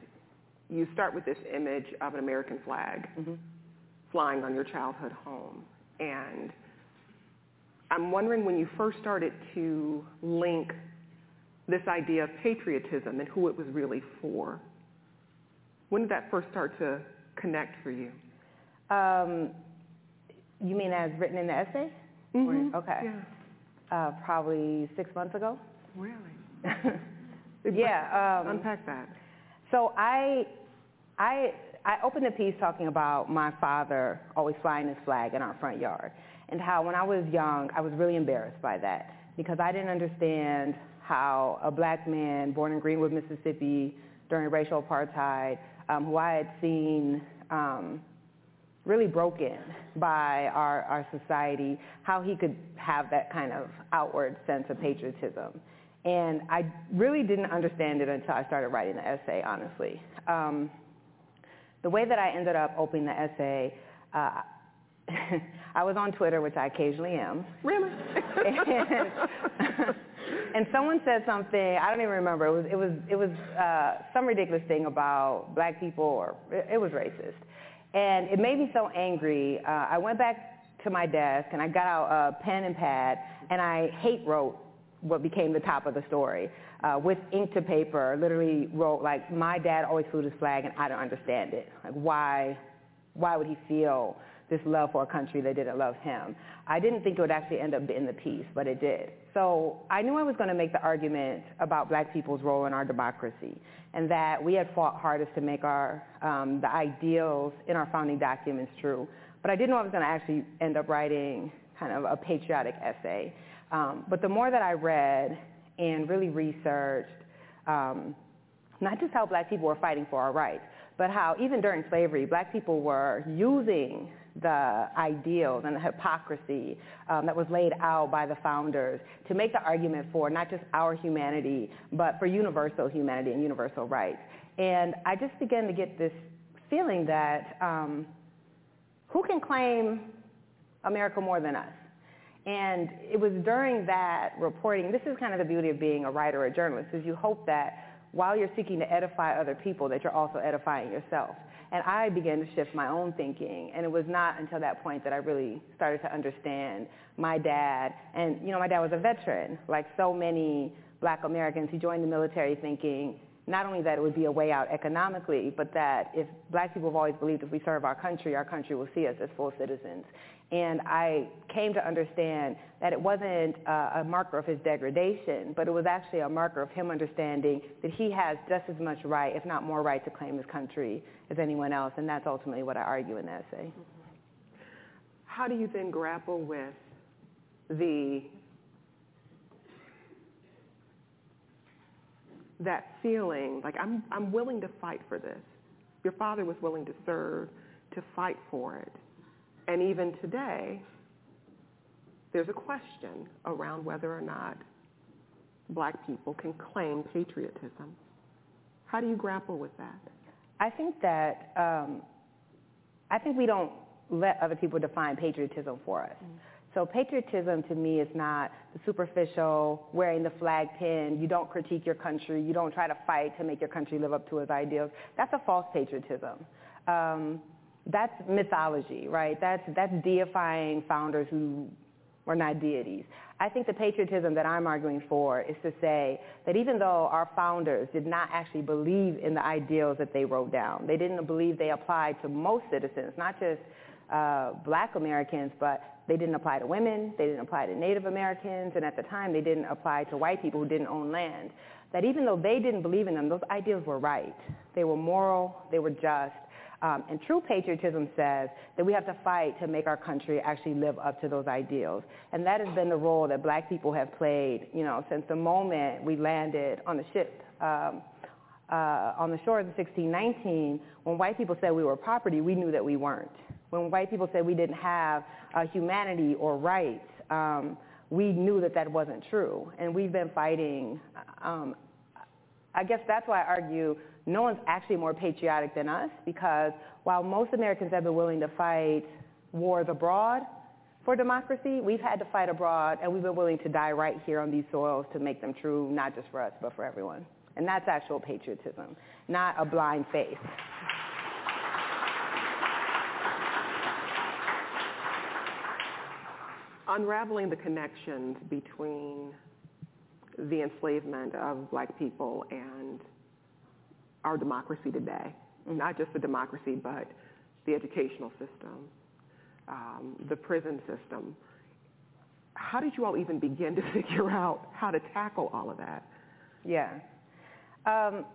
Speaker 10: you start with this image of an American flag mm-hmm. flying on your childhood home. And I'm wondering when you first started to link this idea of patriotism and who it was really for. When did that first start to connect for you?
Speaker 5: Um, you mean as written in the essay?
Speaker 10: Mm-hmm.
Speaker 5: Or, okay.
Speaker 10: Yeah.
Speaker 5: Uh, probably six months ago.
Speaker 10: Really?
Speaker 5: yeah.
Speaker 10: Um, Unpack that.
Speaker 5: So I, I, I opened the piece talking about my father always flying his flag in our front yard and how when I was young, I was really embarrassed by that because I didn't understand how a black man born in Greenwood, Mississippi during racial apartheid, um, who I had seen um, really broken by our, our society, how he could have that kind of outward sense of patriotism. And I really didn't understand it until I started writing the essay, honestly. Um, the way that I ended up opening the essay, uh, I was on Twitter, which I occasionally am.
Speaker 10: Really?
Speaker 5: and, and someone said something. I don't even remember. It was it was it was uh, some ridiculous thing about black people, or it, it was racist, and it made me so angry. Uh, I went back to my desk and I got out a pen and pad, and I hate wrote what became the top of the story. Uh, with ink to paper, literally wrote like, "My dad always flew this flag, and I don't understand it. Like, why, why would he feel this love for a country that didn't love him. I didn't think it would actually end up in the piece, but it did. So I knew I was going to make the argument about black people's role in our democracy and that we had fought hardest to make our, um, the ideals in our founding documents true. But I didn't know I was going to actually end up writing kind of a patriotic essay. Um, but the more that I read and really researched, um, not just how black people were fighting for our rights, but how even during slavery, black people were using the ideals and the hypocrisy um, that was laid out by the founders to make the argument for not just our humanity, but for universal humanity and universal rights. And I just began to get this feeling that um, who can claim America more than us? And it was during that reporting, this is kind of the beauty of being a writer or a journalist, is you hope that while you're seeking to edify other people, that you're also edifying yourself. And I began to shift my own thinking, and it was not until that point that I really started to understand my dad. And, you know, my dad was a veteran, like so many black Americans. He joined the military thinking not only that it would be a way out economically, but that if black people have always believed if we serve our country, our country will see us as full citizens. And I came to understand that it wasn't a, marker of his degradation, but it was actually a marker of him understanding that he has just as much right, if not more right, to claim his country as anyone else. And that's ultimately what I argue in the essay.
Speaker 10: How do you then grapple with the that feeling like I'm I'm willing to fight for this. Your father was willing to serve, to fight for it. And even today, there's a question around whether or not black people can claim patriotism. How do you grapple with that?
Speaker 5: I think that um, I think we don't let other people define patriotism for us. Mm-hmm. So patriotism to me is not the superficial, wearing the flag pin, you don't critique your country, you don't try to fight to make your country live up to its ideals. That's a false patriotism. Um, that's mythology, right? That's, that's deifying founders who were not deities. I think the patriotism that I'm arguing for is to say that even though our founders did not actually believe in the ideals that they wrote down, they didn't believe they applied to most citizens, not just uh, black Americans, but they didn't apply to women, they didn't apply to Native Americans, and at the time they didn't apply to white people who didn't own land. That even though they didn't believe in them, those ideals were right. They were moral, they were just, and true patriotism says that we have to fight to make our country actually live up to those ideals. And that has been the role that black people have played, you know, since the moment we landed on the ship um, uh, on the shore of the 1619. When white people said we were property, we knew that we weren't. When white people said we didn't have uh, humanity or rights, um, we knew that that wasn't true. And we've been fighting. Um, I guess that's why I argue no one's actually more patriotic than us because while most Americans have been willing to fight wars abroad for democracy, we've had to fight abroad and we've been willing to die right here on these soils to make them true, not just for us, but for everyone. And that's actual patriotism, not a blind faith.
Speaker 10: Unraveling the connections between the enslavement of black people and our democracy today. Not just the democracy, but the educational system, um, the prison system. How did you all even begin to figure out how to tackle all of that?
Speaker 5: Yeah. Um,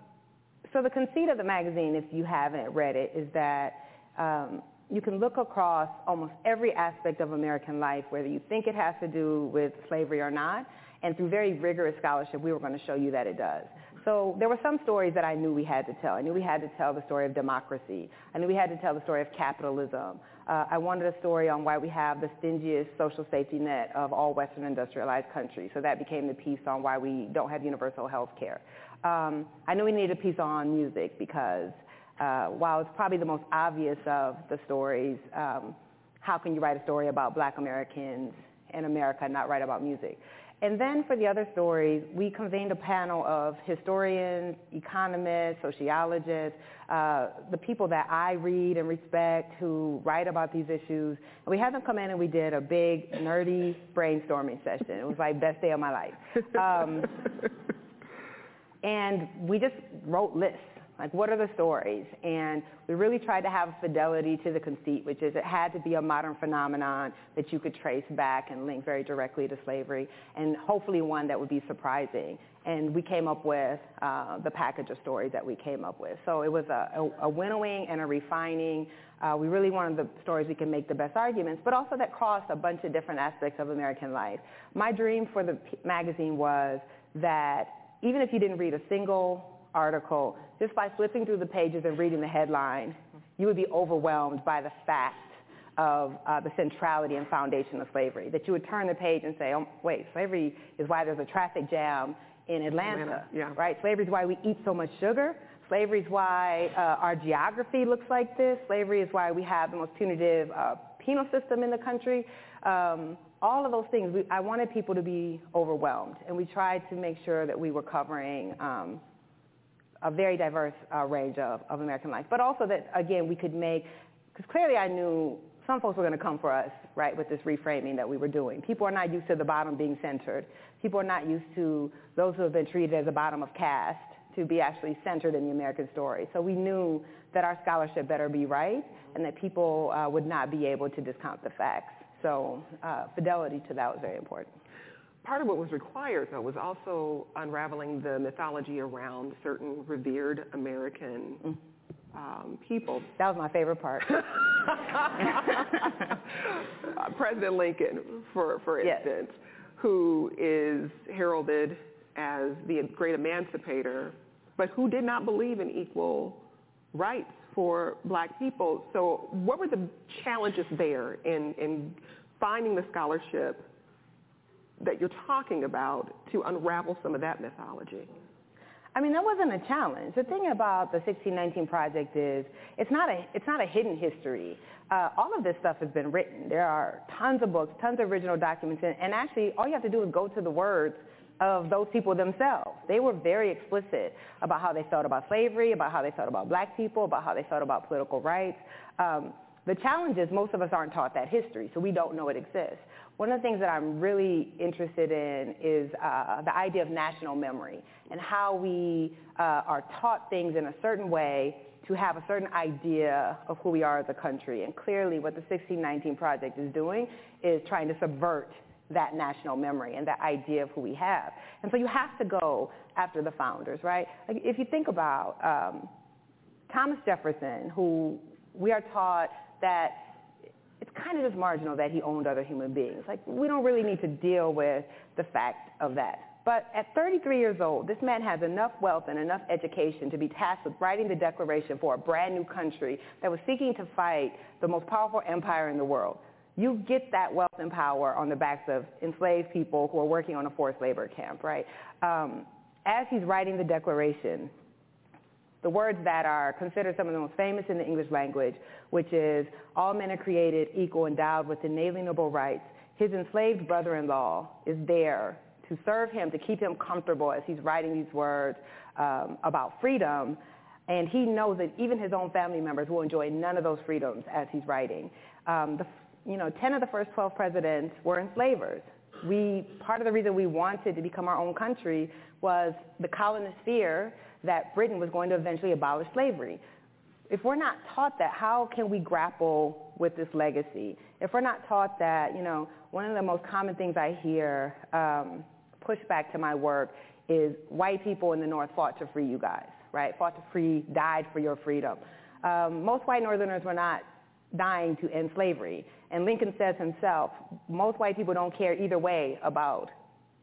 Speaker 5: so the conceit of the magazine, if you haven't read it, is that um, you can look across almost every aspect of American life, whether you think it has to do with slavery or not, and through very rigorous scholarship, we were going to show you that it does. So there were some stories that I knew we had to tell. I knew we had to tell the story of democracy. I knew we had to tell the story of capitalism. Uh, I wanted a story on why we have the stingiest social safety net of all Western industrialized countries. So that became the piece on why we don't have universal health care. Um, I knew we needed a piece on music because uh, while it's probably the most obvious of the stories, um, how can you write a story about black Americans in America and not write about music? And then for the other stories, we convened a panel of historians, economists, sociologists, uh, the people that I read and respect who write about these issues. And we had them come in and we did a big, nerdy brainstorming session. It was like best day of my life. Um, and we just wrote lists Like, what are the stories? And we really tried to have fidelity to the conceit, which is it had to be a modern phenomenon that you could trace back and link very directly to slavery, and hopefully one that would be surprising. And we came up with uh, the package of stories that we came up with. So it was a, a, a winnowing and a refining. Uh, we really wanted the stories we can make the best arguments, but also that crossed a bunch of different aspects of American life. My dream for the magazine was that even if you didn't read a single article, just by flipping through the pages and reading the headline, you would be overwhelmed by the fact of uh, the centrality and foundation of slavery. That you would turn the page and say, oh, wait, slavery is why there's a traffic jam in Atlanta,
Speaker 10: Atlanta, yeah.
Speaker 5: right? Slavery is why we eat so much sugar. Slavery is why uh, our geography looks like this. Slavery is why we have the most punitive uh, penal system in the country. Um, all of those things, we, I wanted people to be overwhelmed, and we tried to make sure that we were covering um, a very diverse uh, range of, of American life. But also that, again, we could make, because clearly I knew some folks were going to come for us, right, with this reframing that we were doing. People are not used to the bottom being centered. People are not used to those who have been treated as a bottom of caste to be actually centered in the American story. So we knew that our scholarship better be right and that people uh, would not be able to discount the facts. So uh, fidelity to that was very important
Speaker 10: part of what was required, though, was also unraveling the mythology around certain revered American mm. um, people.
Speaker 5: That was my favorite part.
Speaker 10: uh, President Lincoln, for, for instance, yes. who is heralded as the great emancipator, but who did not believe in equal rights for black people. So what were the challenges there in, in finding the scholarship that you're talking about to unravel some of that mythology?
Speaker 5: I mean, that wasn't a challenge. The thing about the 1619 Project is it's not a, it's not a hidden history. Uh, all of this stuff has been written. There are tons of books, tons of original documents, and, and actually all you have to do is go to the words of those people themselves. They were very explicit about how they felt about slavery, about how they felt about black people, about how they felt about political rights. Um, the challenge is most of us aren't taught that history, so we don't know it exists. One of the things that I'm really interested in is uh, the idea of national memory and how we uh, are taught things in a certain way to have a certain idea of who we are as a country. And clearly what the 1619 Project is doing is trying to subvert that national memory and that idea of who we have. And so you have to go after the founders, right? Like if you think about um, Thomas Jefferson, who we are taught that it's kind of just marginal that he owned other human beings. Like, we don't really need to deal with the fact of that. But at 33 years old, this man has enough wealth and enough education to be tasked with writing the Declaration for a brand new country that was seeking to fight the most powerful empire in the world. You get that wealth and power on the backs of enslaved people who are working on a forced labor camp, right? Um, as he's writing the Declaration, the words that are considered some of the most famous in the English language, which is, all men are created equal, endowed with inalienable rights. His enslaved brother-in-law is there to serve him, to keep him comfortable as he's writing these words um, about freedom. And he knows that even his own family members will enjoy none of those freedoms as he's writing. Um, the, you know, 10 of the first 12 presidents were enslavers. We, part of the reason we wanted to become our own country was the colonists' fear that Britain was going to eventually abolish slavery. If we're not taught that, how can we grapple with this legacy? If we're not taught that, you know, one of the most common things I hear um, pushback to my work is white people in the North fought to free you guys, right? Fought to free, died for your freedom. Um, most white Northerners were not dying to end slavery. And Lincoln says himself, most white people don't care either way about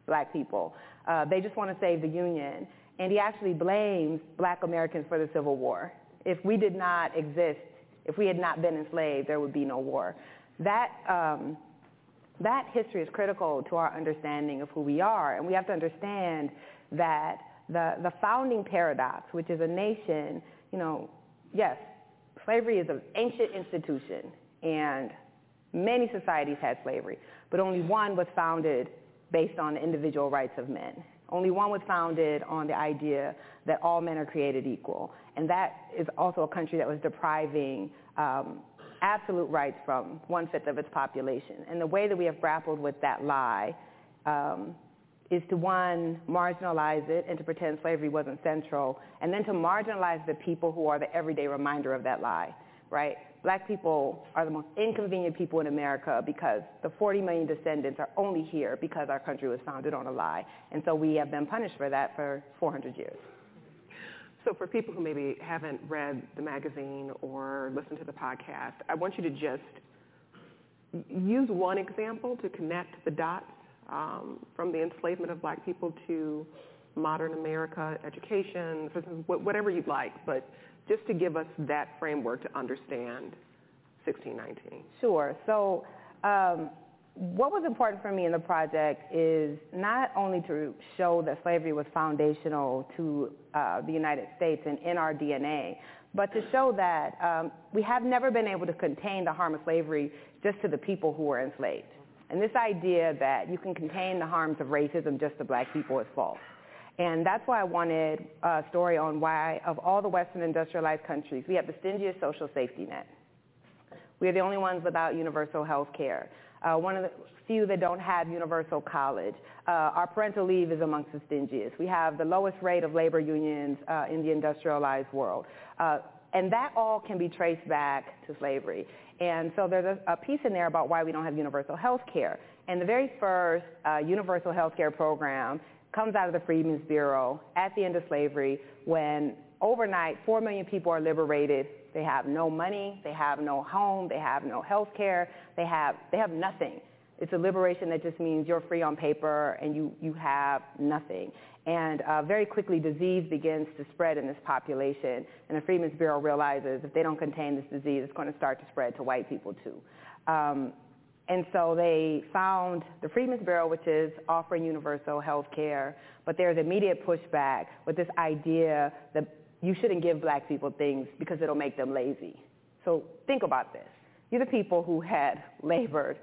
Speaker 5: black people. Uh, they just want to save the Union and he actually blames black Americans for the Civil War. If we did not exist, if we had not been enslaved, there would be no war. That, um, that history is critical to our understanding of who we are, and we have to understand that the, the founding paradox, which is a nation, you know, yes, slavery is an ancient institution, and many societies had slavery, but only one was founded based on the individual rights of men. Only one was founded on the idea that all men are created equal. And that is also a country that was depriving um, absolute rights from one-fifth of its population. And the way that we have grappled with that lie um, is to one, marginalize it and to pretend slavery wasn't central, and then to marginalize the people who are the everyday reminder of that lie, right? Black people are the most inconvenient people in America because the 40 million descendants are only here because our country was founded on a lie. And so we have been punished for that for 400 years.
Speaker 10: So for people who maybe haven't read the magazine or listened to the podcast, I want you to just use one example to connect the dots um, from the enslavement of black people to modern America, education, whatever you'd like, but just to give us that framework to understand 1619.
Speaker 5: Sure. So um, what was important for me in the project is not only to show that slavery was foundational to uh, the United States and in our DNA, but to show that um, we have never been able to contain the harm of slavery just to the people who were enslaved. And this idea that you can contain the harms of racism just to black people is false. And that's why I wanted a story on why, of all the Western industrialized countries, we have the stingiest social safety net. We are the only ones without universal health care. Uh, one of the few that don't have universal college. Uh, our parental leave is amongst the stingiest. We have the lowest rate of labor unions uh, in the industrialized world. Uh, and that all can be traced back to slavery. And so there's a, a, piece in there about why we don't have universal health care. And the very first uh, universal health care program comes out of the Freedmen's Bureau at the end of slavery when overnight 4 million people are liberated. They have no money, they have no home, they have no health care, they have, they have nothing. It's a liberation that just means you're free on paper and you, you have nothing. And uh, very quickly, disease begins to spread in this population. And the Freedmen's Bureau realizes if they don't contain this disease, it's going to start to spread to white people too. Um, and so they found the Freedmen's Bureau, which is offering universal health care, but there's immediate pushback with this idea that you shouldn't give black people things because it'll make them lazy. So think about this. You're the people who had labored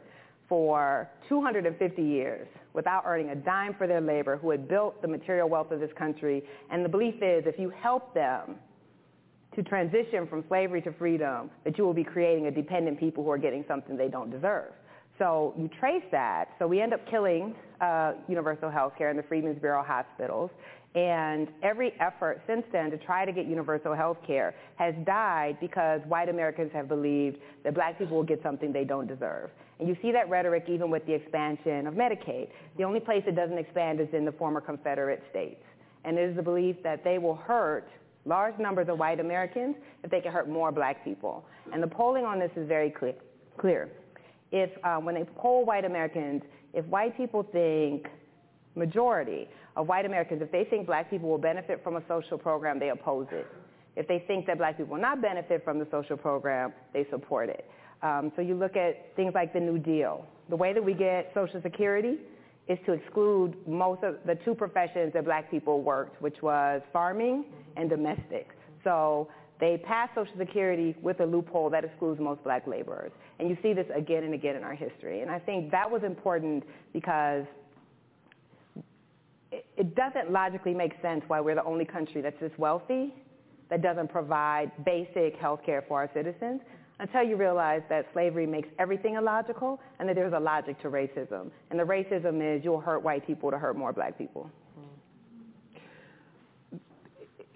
Speaker 5: for 250 years without earning a dime for their labor, who had built the material wealth of this country. And the belief is if you help them to transition from slavery to freedom, that you will be creating a dependent people who are getting something they don't deserve. So you trace that. So we end up killing uh, universal health care in the Freedmen's Bureau hospitals. And every effort since then to try to get universal health care has died because white Americans have believed that black people will get something they don't deserve. And you see that rhetoric even with the expansion of Medicaid. The only place it doesn't expand is in the former Confederate states. And it is the belief that they will hurt large numbers of white Americans if they can hurt more black people. And the polling on this is very clear. clear. If, uh, when they poll white Americans, if white people think majority of white Americans, if they think black people will benefit from a social program, they oppose it. If they think that black people will not benefit from the social program, they support it. Um, so you look at things like the New Deal. The way that we get Social Security is to exclude most of the two professions that black people worked, which was farming and domestic. So they passed Social Security with a loophole that excludes most black laborers. And you see this again and again in our history. And I think that was important because it doesn't logically make sense why we're the only country that's this wealthy that doesn't provide basic health care for our citizens until you realize that slavery makes everything illogical and that there's a logic to racism. And the racism is you'll hurt white people to hurt more black people. Mm-hmm.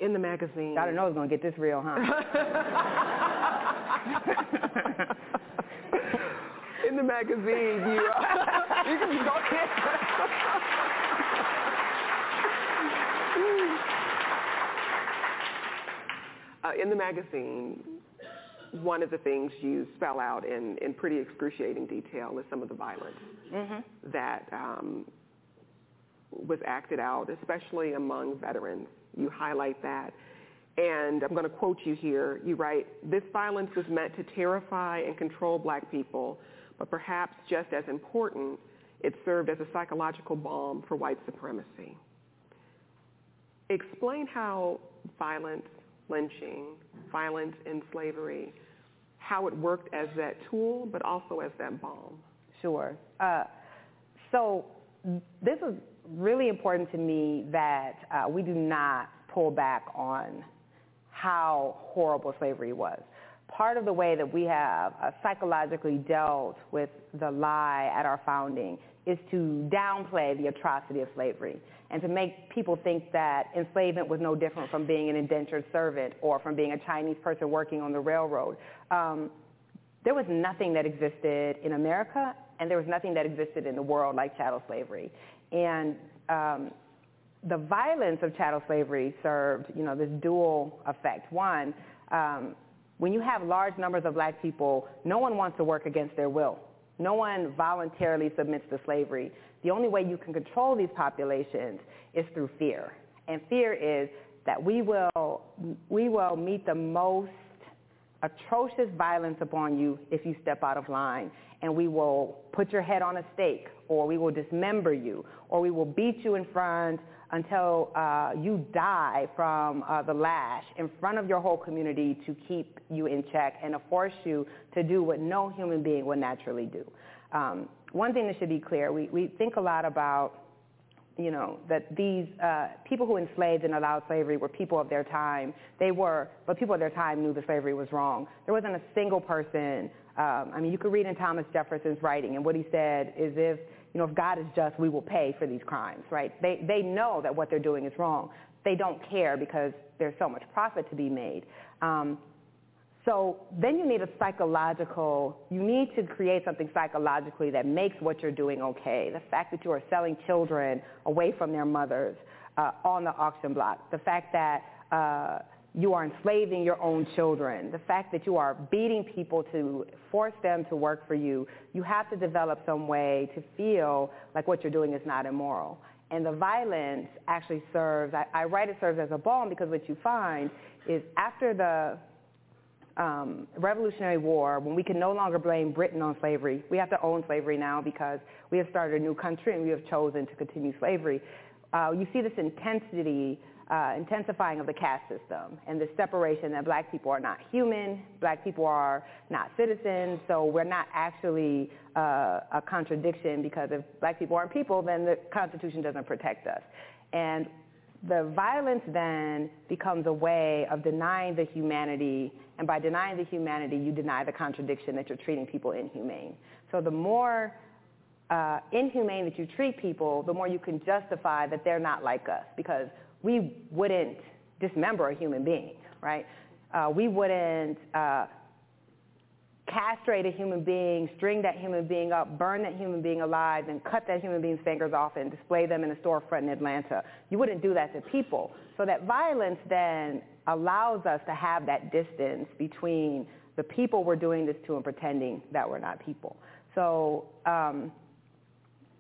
Speaker 10: In the magazine.
Speaker 5: I don't know it's going to get this real, huh?
Speaker 10: In the magazine, you, uh, you can go ahead. Uh, in the magazine, one of the things you spell out in, in pretty excruciating detail is some of the violence mm-hmm. that um, was acted out, especially among veterans. You highlight that. And I'm going to quote you here. You write, this violence was meant to terrify and control black people, but perhaps just as important, it served as a psychological balm for white supremacy. Explain how violence, lynching, violence in slavery, how it worked as that tool, but also as that balm.
Speaker 5: Sure. Uh, so this is really important to me that uh, we do not pull back on how horrible slavery was. Part of the way that we have uh, psychologically dealt with the lie at our founding is to downplay the atrocity of slavery and to make people think that enslavement was no different from being an indentured servant or from being a Chinese person working on the railroad. Um, there was nothing that existed in America and there was nothing that existed in the world like chattel slavery. And um, the violence of chattel slavery served, you know, this dual effect. One, um, when you have large numbers of black people, no one wants to work against their will. No one voluntarily submits to slavery. The only way you can control these populations is through fear. And fear is that we will, we will meet the most atrocious violence upon you if you step out of line. And we will put your head on a stake, or we will dismember you, or we will beat you in front until uh, you die from uh, the lash in front of your whole community to keep you in check and to force you to do what no human being would naturally do. Um, one thing that should be clear, we, we think a lot about you know, that these uh, people who enslaved and allowed slavery were people of their time. They were, but people of their time knew that slavery was wrong. There wasn't a single person. Um, I mean, you could read in Thomas Jefferson's writing, and what he said is if, you know, if God is just, we will pay for these crimes, right? They, they know that what they're doing is wrong. They don't care because there's so much profit to be made. Um, so then you need a psychological, you need to create something psychologically that makes what you're doing okay. The fact that you are selling children away from their mothers uh, on the auction block, the fact that uh, you are enslaving your own children, the fact that you are beating people to force them to work for you, you have to develop some way to feel like what you're doing is not immoral. And the violence actually serves, I, I write it serves as a balm because what you find is after the um, Revolutionary War, when we can no longer blame Britain on slavery, we have to own slavery now because we have started a new country and we have chosen to continue slavery. Uh, you see this intensity, uh, intensifying of the caste system and the separation that black people are not human, black people are not citizens, so we're not actually uh, a contradiction because if black people aren't people, then the Constitution doesn't protect us. And the violence then becomes a way of denying the humanity, and by denying the humanity, you deny the contradiction that you're treating people inhumane. So the more uh, inhumane that you treat people, the more you can justify that they're not like us, because we wouldn't dismember a human being, right? Uh, we wouldn't uh, castrate a human being, string that human being up, burn that human being alive, and cut that human being's fingers off and display them in a storefront in Atlanta. You wouldn't do that to people. So that violence then allows us to have that distance between the people we're doing this to and pretending that we're not people. So um,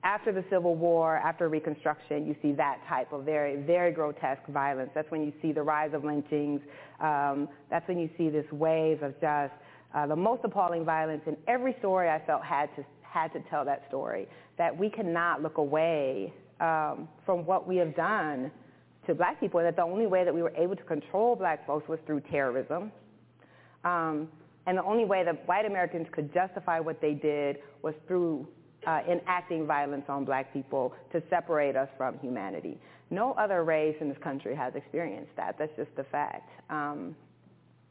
Speaker 5: after the Civil War, after Reconstruction, you see that type of very, very grotesque violence. That's when you see the rise of lynchings. Um, that's when you see this wave of just uh, the most appalling violence And every story I felt had to, had to tell that story, that we cannot look away um, from what we have done to black people, and that the only way that we were able to control black folks was through terrorism. Um, and the only way that white Americans could justify what they did was through uh, enacting violence on black people to separate us from humanity. No other race in this country has experienced that. That's just a fact. Um,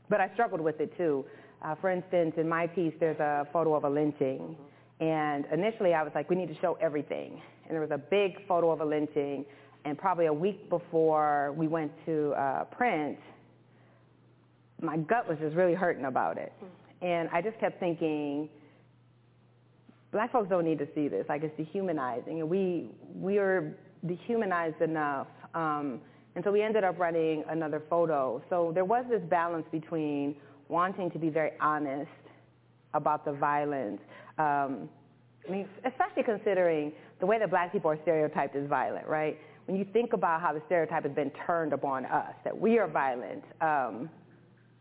Speaker 5: but I struggled with it too. Uh, for instance, in my piece, there's a photo of a lynching. And initially I was like, we need to show everything. And there was a big photo of a lynching. And probably a week before we went to uh, print, my gut was just really hurting about it. And I just kept thinking, black folks don't need to see this. Like it's dehumanizing. And we, we are dehumanized enough. Um, and so we ended up running another photo. So there was this balance between wanting to be very honest about the violence. Um, I mean, especially considering the way that black people are stereotyped as violent, right? When you think about how the stereotype has been turned upon us, that we are violent, um,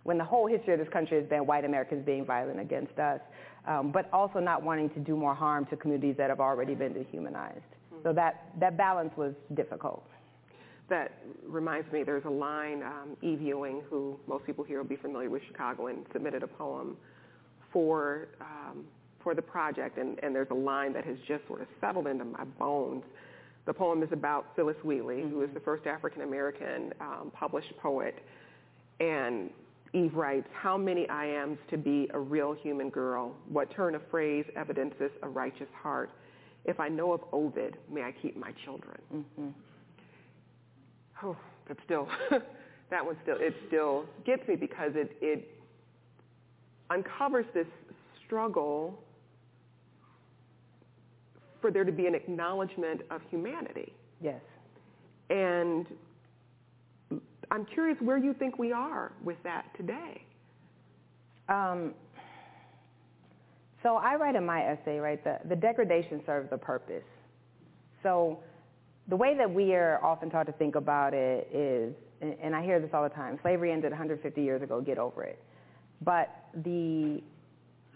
Speaker 5: when the whole history of this country has been white Americans being violent against us, um, but also not wanting to do more harm to communities that have already been dehumanized. Mm-hmm. So that, that balance was difficult
Speaker 10: that reminds me, there's a line, um, Eve Ewing, who most people here will be familiar with Chicago, and submitted a poem for um, for the project, and, and there's a line that has just sort of settled into my bones. The poem is about Phillis Wheatley, mm-hmm. who is the first African American um, published poet, and Eve writes, how many iambs to be a real human girl, what turn of phrase evidences a righteous heart. if I know of Ovid, may I keep my children.
Speaker 5: Mm-hmm.
Speaker 10: Oh, but still, that one still, it still gets me because it, it uncovers this struggle for there to be an acknowledgement of humanity.
Speaker 5: Yes.
Speaker 10: And I'm curious where you think we are with that today.
Speaker 5: Um, so I write in my essay, right, the, the degradation serves a purpose. So the way that we are often taught to think about it is, and I hear this all the time, slavery ended 150 years ago, get over it. But the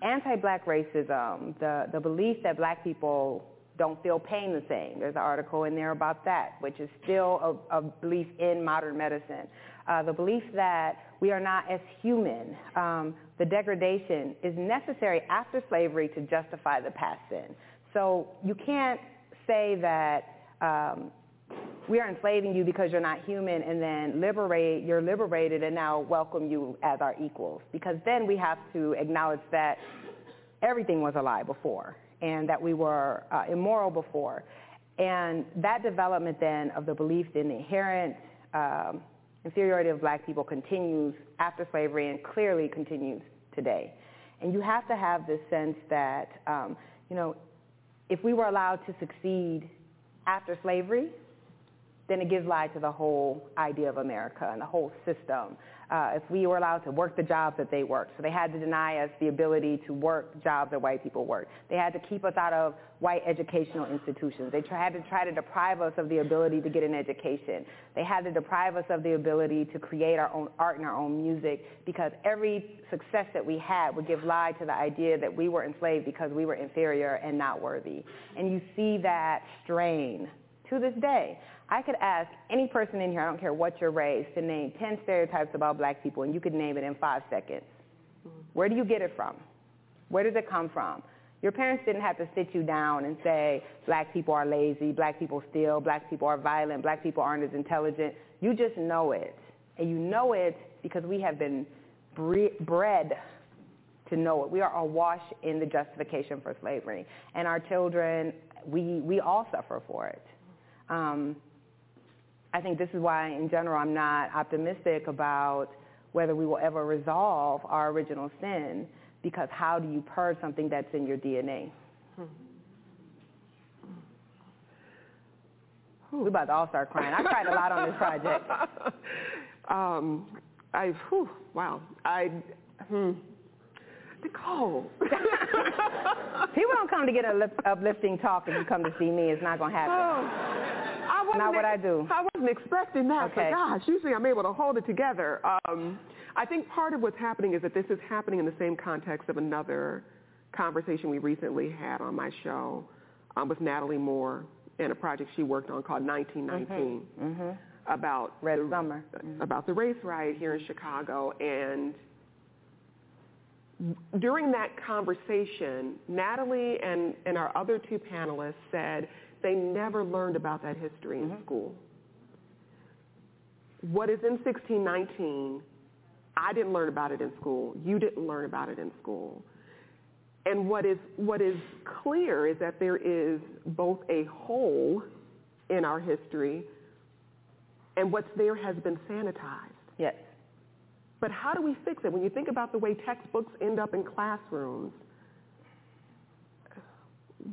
Speaker 5: anti-black racism, the, the belief that black people don't feel pain the same. There's an article in there about that, which is still a, a belief in modern medicine. Uh, the belief that we are not as human. Um, the degradation is necessary after slavery to justify the past sin. So you can't say that um, we are enslaving you because you're not human and then liberate, you're liberated and now welcome you as our equals. Because then we have to acknowledge that everything was a lie before and that we were uh, immoral before. And that development then of the belief in the inherent um, inferiority of black people continues after slavery and clearly continues today. And you have to have this sense that, um, you know, if we were allowed to succeed after slavery, then it gives lie to the whole idea of America and the whole system uh, if we were allowed to work the jobs that they worked. So they had to deny us the ability to work jobs that white people work. They had to keep us out of white educational institutions. They had to try to deprive us of the ability to get an education. They had to deprive us of the ability to create our own art and our own music because every success that we had would give lie to the idea that we were enslaved because we were inferior and not worthy. And you see that strain to this day. I could ask any person in here, I don't care what your race, to name 10 stereotypes about black people, and you could name it in five seconds. Where do you get it from? Where does it come from? Your parents didn't have to sit you down and say, black people are lazy, black people steal, black people are violent, black people aren't as intelligent. You just know it. And you know it because we have been bred to know it. We are awash in the justification for slavery. And our children, we, we all suffer for it. Um, I think this is why, in general, I'm not optimistic about whether we will ever resolve our original sin, because how do you purge something that's in your DNA? Hmm. We're about to all start crying. I cried a lot on this project.
Speaker 10: um, I, whew, wow. I, hmm. Nikole.
Speaker 5: People don't come to get an uplifting talk if you come to see me. It's not going to happen.
Speaker 10: Oh wasn't
Speaker 5: not what I do.
Speaker 10: I wasn't expecting that.
Speaker 5: Okay.
Speaker 10: But gosh, usually I'm able to hold it together. Um, I think part of what's happening is that this is happening in the same context of another conversation we recently had on my show um, with Natalie Moore and a project she worked on called 1919
Speaker 5: mm-hmm. Mm-hmm.
Speaker 10: about
Speaker 5: Red
Speaker 10: the,
Speaker 5: Summer mm-hmm.
Speaker 10: about the race riot here in Chicago and during that conversation, Natalie and, and our other two panelists said they never learned about that history in mm-hmm. school. What is in 1619, I didn't learn about it in school. You didn't learn about it in school. And what is, what is clear is that there is both a hole in our history and what's there has been sanitized.
Speaker 5: Yes.
Speaker 10: But how do we fix it? When you think about the way textbooks end up in classrooms,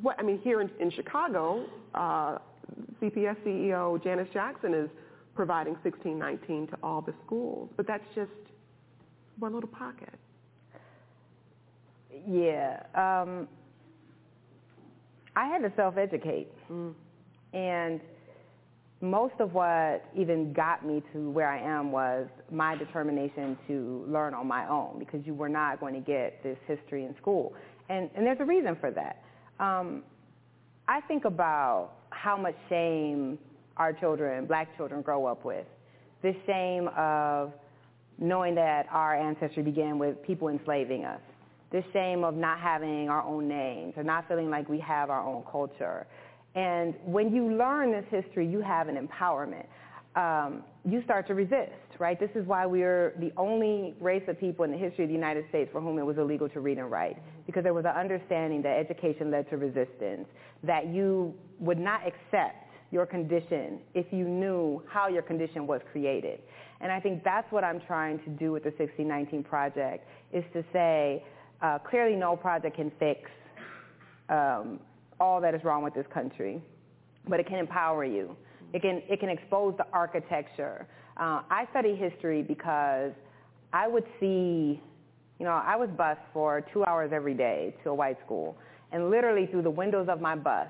Speaker 10: what, I mean, here in, in Chicago, uh, CPS CEO Janice Jackson is providing 1619 to all the schools, but that's just one little pocket.
Speaker 5: Yeah. Um, I had to self-educate.
Speaker 10: Mm.
Speaker 5: And most of what even got me to where I am was my determination to learn on my own because you were not going to get this history in school. And, and there's a reason for that. Um, I think about how much shame our children, black children, grow up with. This shame of knowing that our ancestry began with people enslaving us. This shame of not having our own names or not feeling like we have our own culture. And when you learn this history, you have an empowerment. um, you start to resist, right? This is why we're the only race of people in the history of the United States for whom it was illegal to read and write, because there was an understanding that education led to resistance, that you would not accept your condition if you knew how your condition was created. And I think that's what I'm trying to do with the 1619 project, is to say, uh, clearly no project can fix um, all that is wrong with this country, but it can empower you. It can, it can expose the architecture. Uh, I study history because I would see, you know, I was bused for two hours every day to a white school. And literally through the windows of my bus,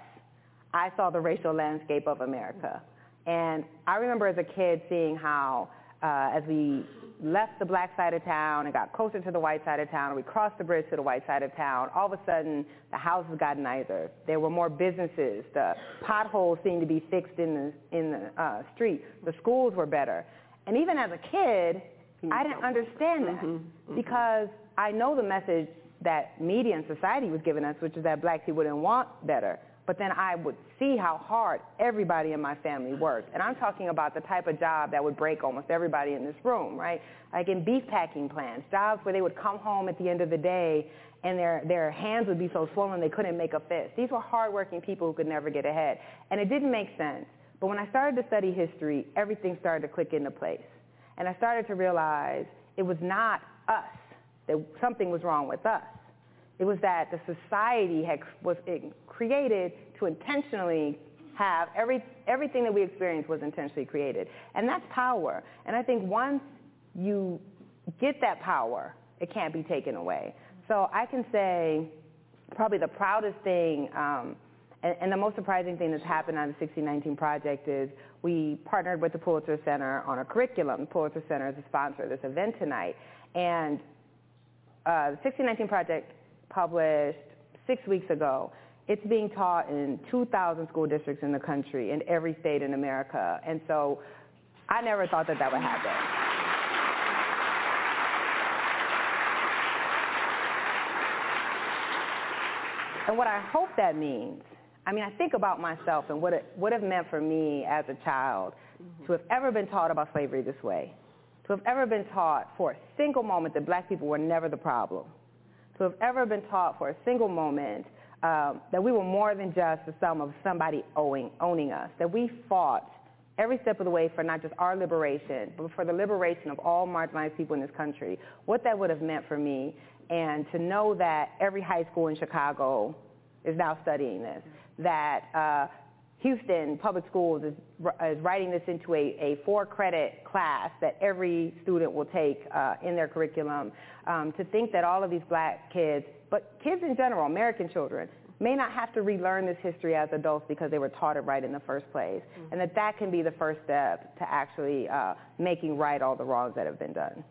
Speaker 5: I saw the racial landscape of America. And I remember as a kid seeing how uh, as we left the black side of town and got closer to the white side of town, we crossed the bridge to the white side of town, all of a sudden the houses got nicer. There were more businesses. The potholes seemed to be fixed in the, in the uh, street. The schools were better. And even as a kid, I didn't understand that mm-hmm, mm-hmm. because I know the message that media and society was giving us, which is that black people didn't want better. But then I would see how hard everybody in my family worked. And I'm talking about the type of job that would break almost everybody in this room, right? Like in beef packing plants, jobs where they would come home at the end of the day and their, their hands would be so swollen they couldn't make a fist. These were hardworking people who could never get ahead. And it didn't make sense. But when I started to study history, everything started to click into place. And I started to realize it was not us, that something was wrong with us. It was that the society had, was created to intentionally have every, everything that we experience was intentionally created. And that's power. And I think once you get that power, it can't be taken away. So I can say probably the proudest thing um, and, and, the most surprising thing that's happened on the 1619 project is we partnered with the Pulitzer Center on a curriculum. The Pulitzer Center is a sponsor of this event tonight. And uh, the 1619 project published six weeks ago. It's being taught in 2,000 school districts in the country, in every state in America. And so I never thought that that would happen. And what I hope that means, I mean, I think about myself and what it would have meant for me as a child mm-hmm. to have ever been taught about slavery this way, to have ever been taught for a single moment that black people were never the problem, to have ever been taught for a single moment um, that we were more than just the sum of somebody owing, owning us, that we fought every step of the way for not just our liberation, but for the liberation of all marginalized people in this country, what that would have meant for me, and to know that every high school in Chicago is now studying this, that uh, Houston Public Schools is, is writing this into a, a four-credit class that every student will take uh, in their curriculum. Um, to think that all of these black kids, but kids in general, American children, may not have to relearn this history as adults because they were taught it right in the first place, mm-hmm. and that that can be the first step to actually uh, making right all the wrongs that have been done.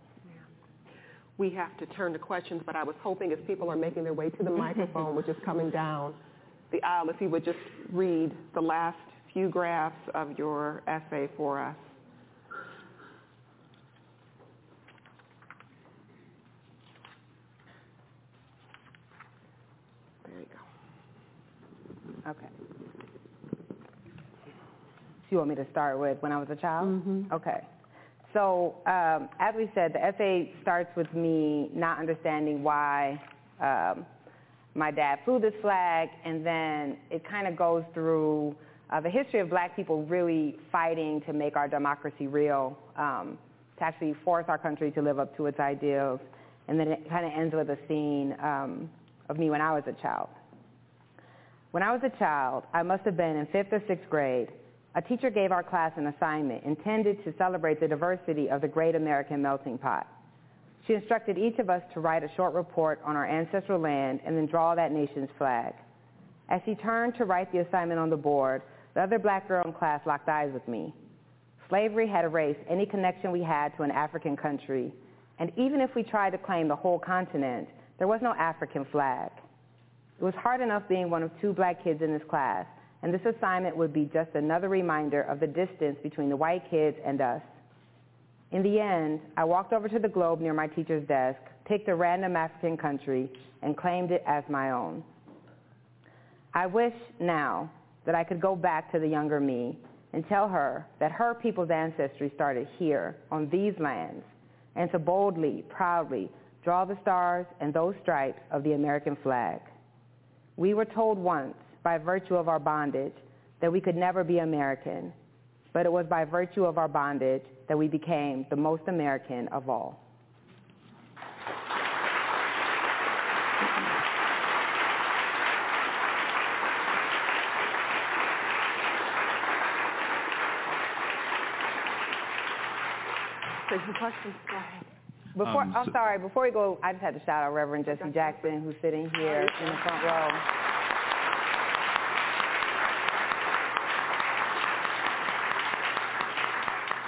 Speaker 10: We have to turn to questions, but I was hoping as people are making their way to the microphone, which is coming down, the aisle if you would just read the last few graphs of your essay for us. There you
Speaker 5: go. Okay. So you want me to start with when I was a child?
Speaker 4: Mm-hmm.
Speaker 5: Okay. So um, as we said, the essay starts with me not understanding why um, my dad flew this flag, and then it kind of goes through uh, the history of black people really fighting to make our democracy real, um, to actually force our country to live up to its ideals. And then it kind of ends with a scene um, of me when I was a child. When I was a child, I must have been in fifth or sixth grade, a teacher gave our class an assignment intended to celebrate the diversity of the great American melting pot. She instructed each of us to write a short report on our ancestral land and then draw that nation's flag. As she turned to write the assignment on the board, the other black girl in class locked eyes with me. Slavery had erased any connection we had to an African country, and even if we tried to claim the whole continent, there was no African flag. It was hard enough being one of two black kids in this class, and this assignment would be just another reminder of the distance between the white kids and us. In the end, I walked over to the globe near my teacher's desk, picked a random African country, and claimed it as my own. I wish now that I could go back to the younger me and tell her that her people's ancestry started here on these lands and to boldly, proudly draw the stars and those stripes of the American flag. We were told once, by virtue of our bondage, that we could never be American, but it was by virtue of our bondage that we became the most American of all.
Speaker 10: Take questions. Go ahead.
Speaker 5: Before,
Speaker 11: Um,
Speaker 5: I'm sorry, before we go, I just had to shout out Reverend Jesse Jackson, who's sitting here in the front row.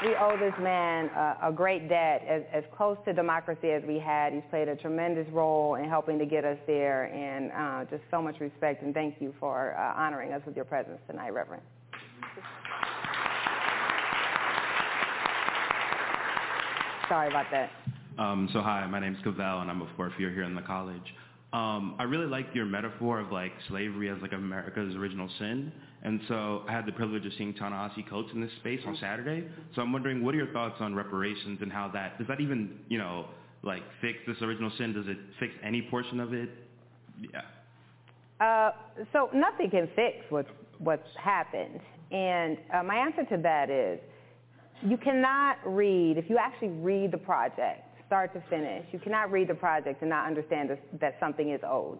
Speaker 5: We owe this man a, a great debt, as, as close to democracy as we had. He's played a tremendous role in helping to get us there, and uh, just so much respect, and thank you for uh, honoring us with your presence tonight, Reverend. Sorry about that.
Speaker 11: Um, so hi, my name is Cavell, and I'm a fourth year here in the college. Um, I really like your metaphor of like slavery as like America's original sin, and so I had the privilege of seeing Ta-Nehisi Coates in this space on Saturday. So I'm wondering, what are your thoughts on reparations and how that does that even you know like fix this original sin? Does it fix any portion of it? Yeah.
Speaker 5: Uh, so nothing can fix what, what's happened. And uh, my answer to that is you cannot read, if you actually read the project, start to finish, you cannot read the project and not understand that something is owed.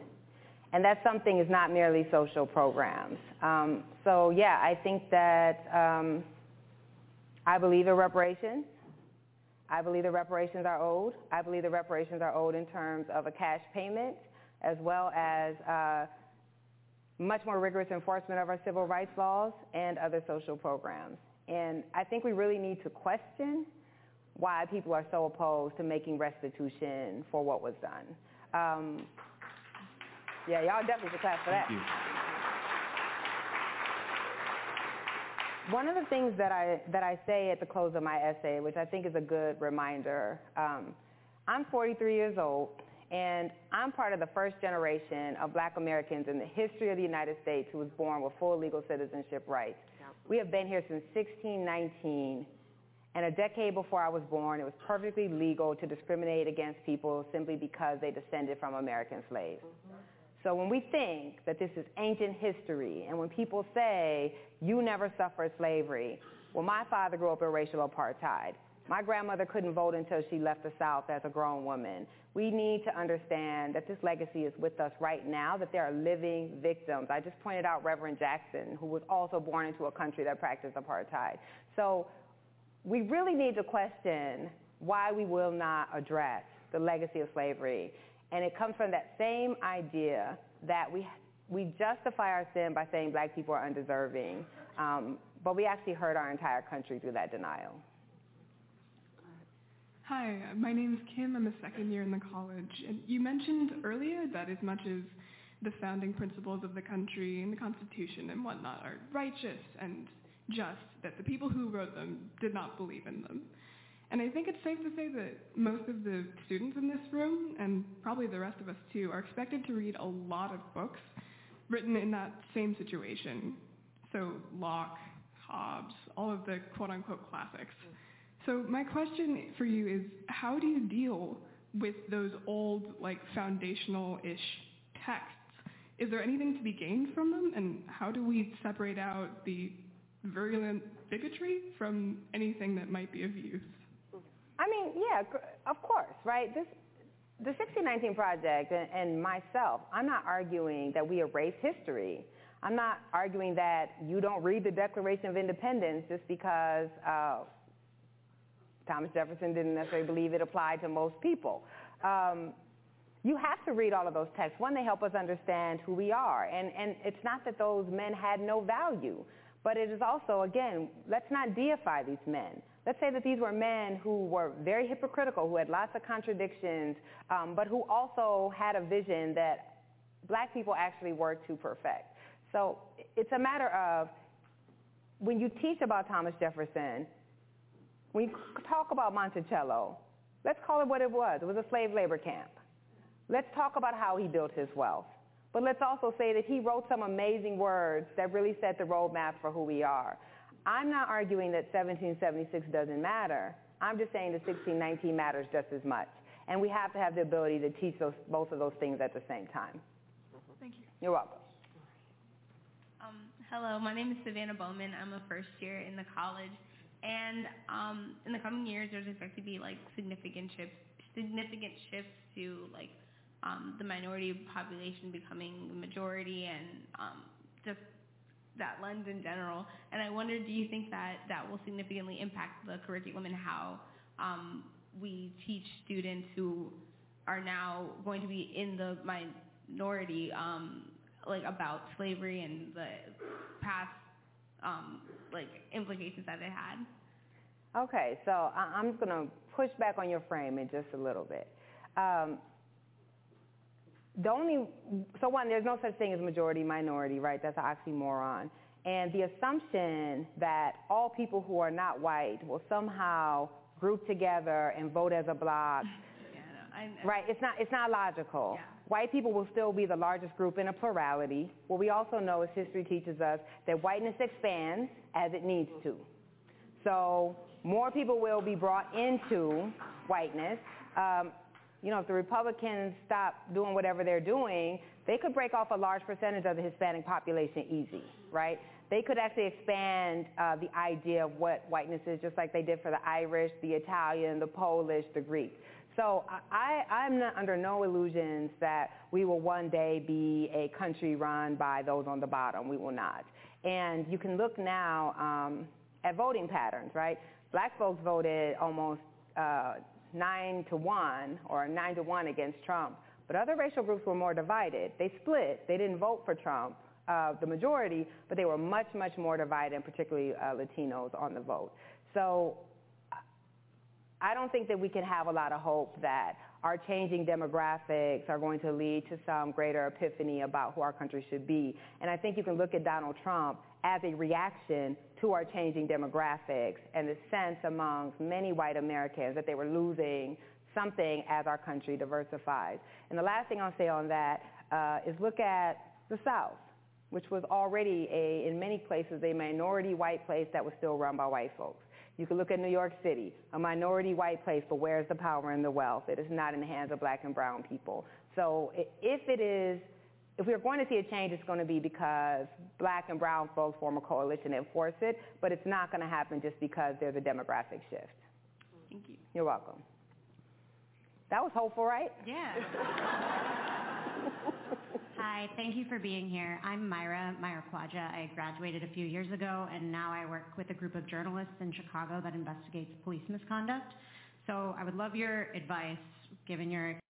Speaker 5: And that something is not merely social programs. Um, so yeah, I think that um, I believe in reparations. I believe the reparations are owed. I believe the reparations are owed in terms of a cash payment as well as uh, much more rigorous enforcement of our civil rights laws and other social programs. And I think we really need to question why people are so opposed to making restitution for what was done. Um, yeah, y'all definitely should clap for that.
Speaker 11: Thank you.
Speaker 5: One of the things that I, that I say at the close of my essay, which I think is a good reminder, um, I'm 43 years old, and I'm part of the first generation of black Americans in the history of the United States who was born with full legal citizenship rights. We have been here since 1619, and a decade before I was born, it was perfectly legal to discriminate against people simply because they descended from American slaves. Mm-hmm. So when we think that this is ancient history, and when people say, you never suffered slavery, well, my father grew up in racial apartheid. My grandmother couldn't vote until she left the South as a grown woman. We need to understand that this legacy is with us right now, that there are living victims. I just pointed out Reverend Jackson, who was also born into a country that practiced apartheid. So we really need to question why we will not address the legacy of slavery. And it comes from that same idea that we, we justify our sin by saying black people are undeserving, um, but we actually hurt our entire country through that denial.
Speaker 12: Hi, my name is Kim. I'm a second year in the college. And you mentioned earlier that as much as the founding principles of the country and the Constitution and whatnot are righteous and just, that the people who wrote them did not believe in them. And I think it's safe to say that most of the students in this room, and probably the rest of us too, are expected to read a lot of books written in that same situation. So Locke, Hobbes, all of the quote-unquote classics. So my question for you is, how do you deal with those old, like foundational-ish texts? Is there anything to be gained from them, and how do we separate out the virulent bigotry from anything that might be of use?
Speaker 5: I mean, yeah, of course, right? This, the 1619 Project and, and myself, I'm not arguing that we erase history. I'm not arguing that you don't read the Declaration of Independence just because uh, Thomas Jefferson didn't necessarily believe it applied to most people. Um, you have to read all of those texts. One, they help us understand who we are. And, and it's not that those men had no value, but it is also, again, let's not deify these men. Let's say that these were men who were very hypocritical, who had lots of contradictions, um, but who also had a vision that black people actually were to perfect. So it's a matter of when you teach about Thomas Jefferson, when you talk about Monticello, let's call it what it was. It was a slave labor camp. Let's talk about how he built his wealth. But let's also say that he wrote some amazing words that really set the roadmap for who we are. I'm not arguing that 1776 doesn't matter. I'm just saying that 1619 matters just as much. And we have to have the ability to teach those, both of those things at the same time.
Speaker 12: Thank you.
Speaker 5: You're welcome.
Speaker 13: Um, hello, my name is Savannah Bowman. I'm a first year in the college. And um, in the coming years, there's expected to be like significant shifts, significant shifts to like um, the minority population becoming the majority and um, just that lens in general. And I wonder, do you think that that will significantly impact the curriculum and how um, we teach students who are now going to be in the minority, um, like about slavery and the past um, like implications that it had?
Speaker 5: Okay, so I'm going to push back on your frame in just a little bit. Um, the only, so one, there's no such thing as majority minority, right? That's an oxymoron. And the assumption that all people who are not white will somehow group together and vote as a bloc.
Speaker 13: Yeah, no, I, I,
Speaker 5: right? It's not, it's not logical. White people will still be the largest group in a plurality. What we also know is history teaches us that whiteness expands as it needs to. So more people will be brought into whiteness. Um, you know, if the Republicans stop doing whatever they're doing, they could break off a large percentage of the Hispanic population easy, right? They could actually expand uh, the idea of what whiteness is, just like they did for the Irish, the Italian, the Polish, the Greek. So I, I'm not under no illusions that we will one day be a country run by those on the bottom. We will not. And you can look now um, at voting patterns, right? Black folks voted almost uh, nine to one or nine to one against Trump, but other racial groups were more divided. They split. They didn't vote for Trump, uh, the majority, but they were much, much more divided, particularly uh, Latinos on the vote. So I don't think that we can have a lot of hope that our changing demographics are going to lead to some greater epiphany about who our country should be. And I think you can look at Donald Trump as a reaction to our changing demographics and the sense amongst many white Americans that they were losing something as our country diversifies. And the last thing I'll say on that uh, is look at the South, which was already a, in many places a minority white place that was still run by white folks. You can look at New York City, a minority white place, but where's the power and the wealth? It is not in the hands of black and brown people. So if it is, if we're going to see a change, it's going to be because black and brown folks form a coalition and enforce it, but it's not going to happen just because there's a demographic shift.
Speaker 13: Thank you.
Speaker 5: You're welcome. That was hopeful, right?
Speaker 14: Yeah. Hi, thank you for being here. I'm Myra, Myra Quadra. I graduated a few years ago, and now I work with a group of journalists in Chicago that investigates police misconduct. So I would love your advice, given your